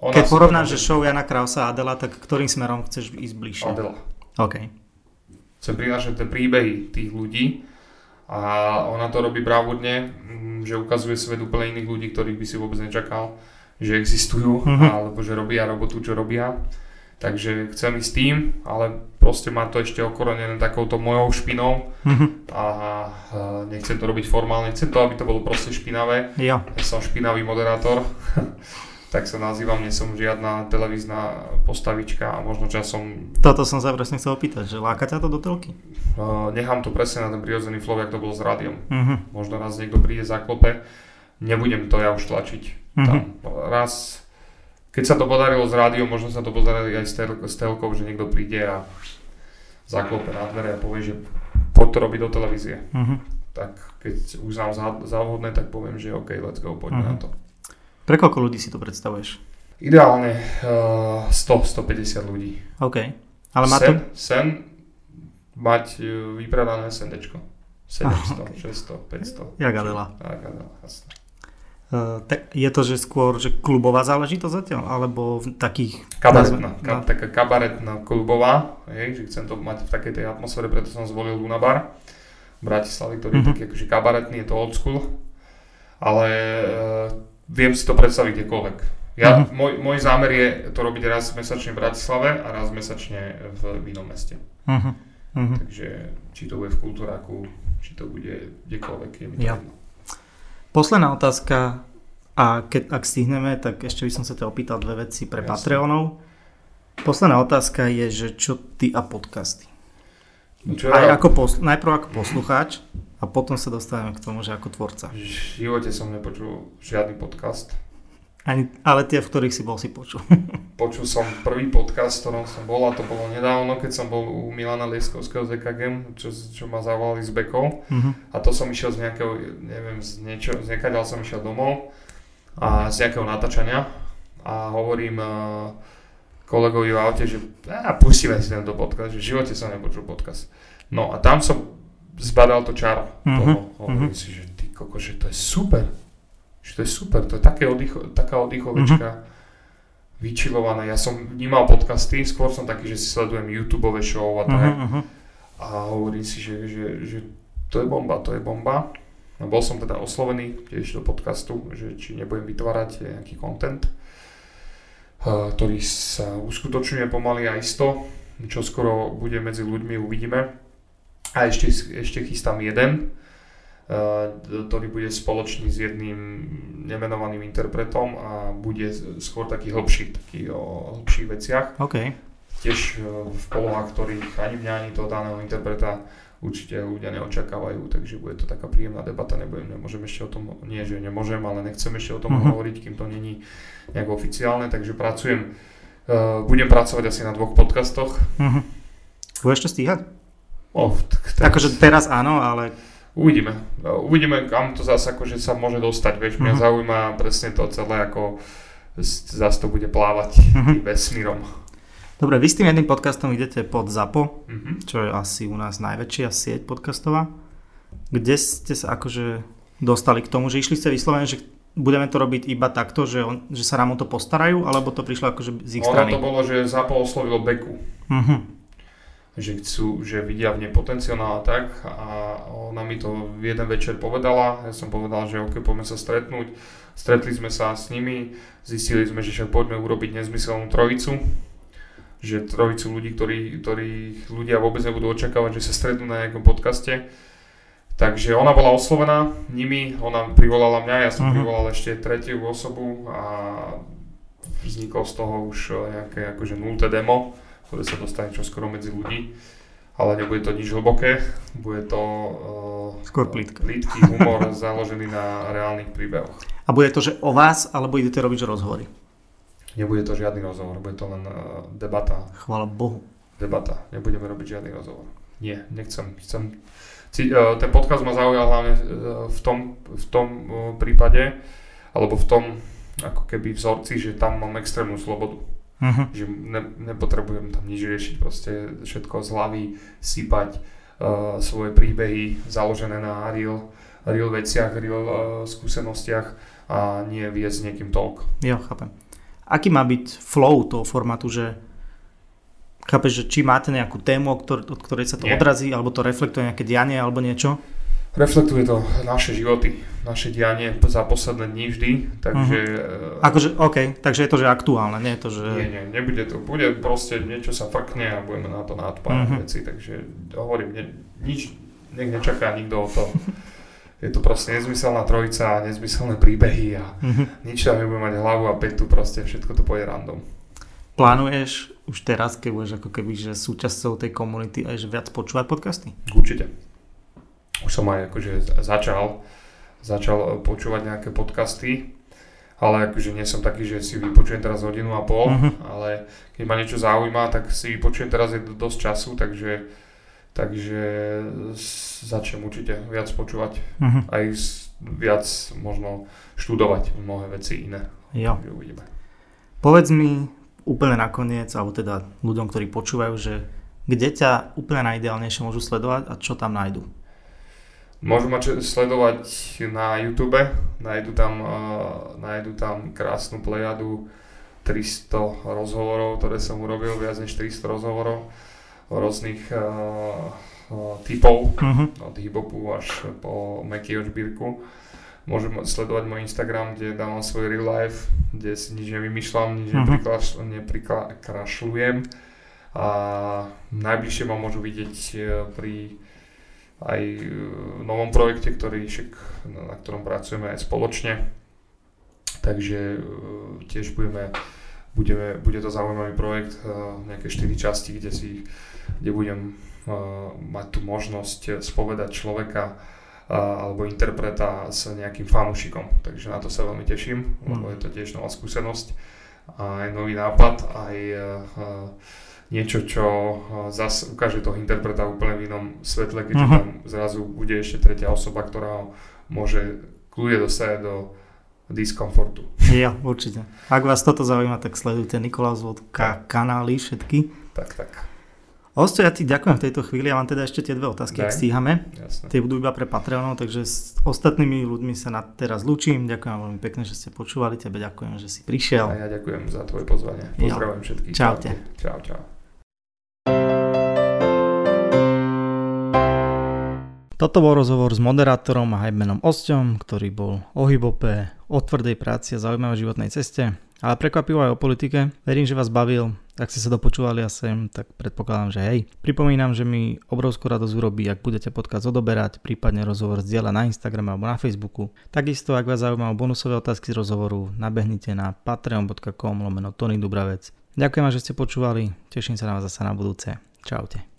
Ona Keď porovnáš, že show Jana Krausa a Adela, tak ktorým smerom chceš ísť bližšie? Adela. OK. Chcem prinášať tie príbehy tých ľudí a ona to robí bravúdne že ukazuje svet úplne iných ľudí, ktorých by si vôbec nečakal, že existujú, uh-huh. alebo že robia robotu, čo robia. Takže chcem ísť tým, ale proste má to ešte okorenené takouto mojou špinou uh-huh. a, nechcem to robiť formálne, chcem to, aby to bolo proste špinavé. Ja. ja som špinavý moderátor, (laughs) tak sa nazývam, nie som žiadna televízna postavička a možno časom... Toto som sa presne chcel opýtať, že láka ťa to do telky? Uh, nechám to presne na ten prírodzený flow, jak to bolo s rádiom. Uh-huh. Možno raz niekto príde zaklope, nebudem to ja už tlačiť. Uh-huh. Tam raz, keď sa to podarilo s rádiom, možno sa to podarilo aj s, tel- s telkou, že niekto príde a zaklope na dvere a povie, že poď to robiť do televízie. Uh-huh. Tak keď uznám za, za vhodné, tak poviem, že OK, let's go, poďme uh-huh. na to. Pre koľko ľudí si to predstavuješ? Ideálne uh, 100-150 ľudí. OK. Ale má sen, to... Sen mať uh, vypredané SNDčko. 700, ah, okay. 600, 500. Jak Adela. Jak Adela, jasne. Uh, tak je to, že skôr že klubová záležitosť zatiaľ, alebo v takých... Kabaretná, ka, taká kabaretná klubová, hej, že chcem to mať v takej tej atmosfére, preto som zvolil Luna Bar v Bratislavi, ktorý mm-hmm. je mhm. taký akože kabaretný, je to old school, ale uh, viem si to predstaviť kdekoľvek. Ja, uh-huh. môj, môj zámer je to robiť raz mesačne v Bratislave a raz mesačne v inom meste. Uh-huh. Uh-huh. Takže či to bude v Kultúraku, či to bude kdekoľvek, je mi to ja. Posledná otázka, a keď, ak stihneme, tak ešte by som sa ťa opýtal dve veci pre Jasne. Patreonov. Posledná otázka je, že čo ty a podcasty? Čo Aj ja... ako posl- najprv ako poslucháč a potom sa dostávame k tomu, že ako tvorca. V živote som nepočul žiadny podcast. Ani, ale tie, v ktorých si bol, si počul. (laughs) počul som prvý podcast, ktorom som bol a to bolo nedávno, keď som bol u Milana Lieskovského z EKG, čo, čo ma zavolali z Bekov. Uh-huh. A to som išiel z nejakého, neviem, z, niečo, z niekaďal som išiel domov a z nejakého natáčania a hovorím uh, kolegovi v aute, že á, pustíme si tento podcast, že v živote som nepočul podcast. No a tam som zbadal to čaro uh-huh. toho. Hovorím si, že ty koko, že to je super. Že to je super, to je také oddycho, taká oddychovečka. Uh-huh vyčilované. Ja som vnímal podcasty, skôr som taký, že si sledujem YouTube show a tak. Uh-huh, uh-huh. A hovorím si, že, že, že To je bomba, to je bomba. No, bol som teda oslovený tiež do podcastu, že či nebudem vytvárať nejaký content, ktorý sa uskutočňuje pomaly a isto, čo skoro bude medzi ľuďmi, uvidíme. A ešte, ešte chystám jeden, ktorý bude spoločný s jedným nemenovaným interpretom a bude skôr taký hlbší, taký o hlbších veciach. Okay. Tiež v polohách, ktorých ani mňa, ani toho daného interpreta určite ľudia neočakávajú, takže bude to taká príjemná debata, nebudem, nemôžem ešte o tom, nie že nemôžem, ale nechcem ešte o tom uh-huh. hovoriť, kým to není nejak oficiálne, takže pracujem, uh, budem pracovať asi na dvoch podcastoch. Uh-huh. Budeš to stíhať? Oh, teraz... Akože teraz áno, ale Uvidíme. Uvidíme, kam to zase akože sa môže dostať. Vieš, mňa uh-huh. zaujíma presne to celé, ako zase to bude plávať uh-huh. vesmírom. Dobre, vy s tým jedným podcastom idete pod ZAPO, uh-huh. čo je asi u nás najväčšia sieť podcastová. Kde ste sa akože dostali k tomu, že išli ste vyslovene, že budeme to robiť iba takto, že, on, že sa nám o to postarajú, alebo to prišlo akože z ich ono strany? to bolo, že ZAPO oslovilo Beku. Uh-huh že chcú, že vidia v nej potenciál a tak. A ona mi to v jeden večer povedala, ja som povedal, že ok, poďme sa stretnúť, stretli sme sa s nimi, zistili sme, že však poďme urobiť nezmyselnú trojicu, že trojicu ľudí, ktorí, ktorí ľudia vôbec nebudú očakávať, že sa stretnú na nejakom podcaste. Takže ona bola oslovená nimi, ona privolala mňa, ja som uh-huh. privolal ešte tretiu osobu a vzniklo z toho už nejaké akože nulté demo ktoré sa dostane čoskoro medzi ľudí. Ale nebude to nič hlboké, bude to uh, Skôr plítky. plítky (laughs) humor založený na reálnych príbehoch. A bude to, že o vás, alebo idete robiť rozhovory? Nebude to žiadny rozhovor, bude to len uh, debata. Chvála Bohu. Debata, nebudeme robiť žiadny rozhovor. Nie, nechcem. Chcem, uh, ten podcast ma zaujal hlavne v tom, v tom prípade, alebo v tom ako keby vzorci, že tam mám extrémnu slobodu uh-huh. že ne, nepotrebujem tam nič riešiť, proste všetko z hlavy sypať uh, svoje príbehy založené na real, real veciach, real uh, skúsenostiach a nie viesť niekým talk. Jo, chápem. Aký má byť flow toho formátu, že chápeš, že či máte nejakú tému, od ktorej sa to nie. odrazí, alebo to reflektuje nejaké dianie alebo niečo? Reflektuje to naše životy, naše dianie za posledné dni vždy, takže... Uh-huh. Akože, OK, takže je to, že aktuálne, nie je to, že... Nie, nie, nebude to, bude proste niečo sa frkne a budeme na to nadpájať uh-huh. veci, takže hovorím, ne, nič, nech nečaká nikto o to. Je to proste nezmyselná trojica nezmyselné príbehy a uh-huh. nič tam nebude mať hlavu a petu, proste všetko to pôjde random. Plánuješ už teraz, keď budeš ako keby že súčasťou tej komunity aj že viac počúvať podcasty? Určite už som aj akože začal, začal počúvať nejaké podcasty, ale akože nie som taký, že si vypočujem teraz hodinu a pol, uh-huh. ale keď ma niečo zaujíma, tak si vypočujem teraz je dosť času, takže, takže začnem určite viac počúvať, uh-huh. aj viac možno študovať mnohé veci iné. Jo. Uvidíme. Povedz mi úplne nakoniec, alebo teda ľuďom, ktorí počúvajú, že kde ťa úplne najideálnejšie môžu sledovať a čo tam nájdu? Môžu ma sledovať na YouTube, nájdu tam, uh, nájdu tam krásnu plejadu 300 rozhovorov, ktoré som urobil, viac než 300 rozhovorov rôznych uh, uh, typov, uh-huh. od hip-hopu až po Meky Ožbírku. Môžu sledovať môj Instagram, kde dávam svoj real life, kde si nič nevymýšľam, nič uh-huh. neprikrašľujem. A najbližšie ma môžu vidieť pri aj v novom projekte, ktorý však, na ktorom pracujeme aj spoločne. Takže e, tiež budeme, budeme, bude to zaujímavý projekt, e, nejaké 4 časti, kde, si, kde budem e, mať tú možnosť spovedať človeka alebo interpreta s nejakým fanúšikom. Takže na to sa veľmi teším, lebo mm. je to tiež nová skúsenosť aj nový nápad, aj niečo, čo zase ukáže toho interpreta úplne v inom svetle, keďže uh-huh. tam zrazu bude ešte tretia osoba, ktorá ho môže kľudne dostať do diskomfortu. Ja, určite. Ak vás toto zaujíma, tak sledujte Nikolás Vodka kanály všetky. Tak, tak. Osto, ja ti ďakujem v tejto chvíli. Ja mám teda ešte tie dve otázky, Daj. ak stíhame. Jasne. Tie budú iba pre Patreonov, takže s ostatnými ľuďmi sa na teraz lúčim. Ďakujem veľmi pekne, že ste počúvali. Tebe ďakujem, že si prišiel. A ja ďakujem za tvoje pozvanie. Pozdravujem všetkých. Čaute. Čau, čau. Toto bol rozhovor s moderátorom a hypemenom Osťom, ktorý bol o hybope, o tvrdej práci a zaujímavej životnej ceste, ale prekvapivo aj o politike. Verím, že vás bavil. Ak ste sa dopočúvali a sem, tak predpokladám, že hej. Pripomínam, že mi obrovskú radosť urobí, ak budete podcast odoberať, prípadne rozhovor zdieľať na Instagrame alebo na Facebooku. Takisto, ak vás zaujímajú bonusové otázky z rozhovoru, nabehnite na patreon.com lomeno Tony Dubravec. Ďakujem, že ste počúvali, teším sa na vás zase na budúce. Čaute.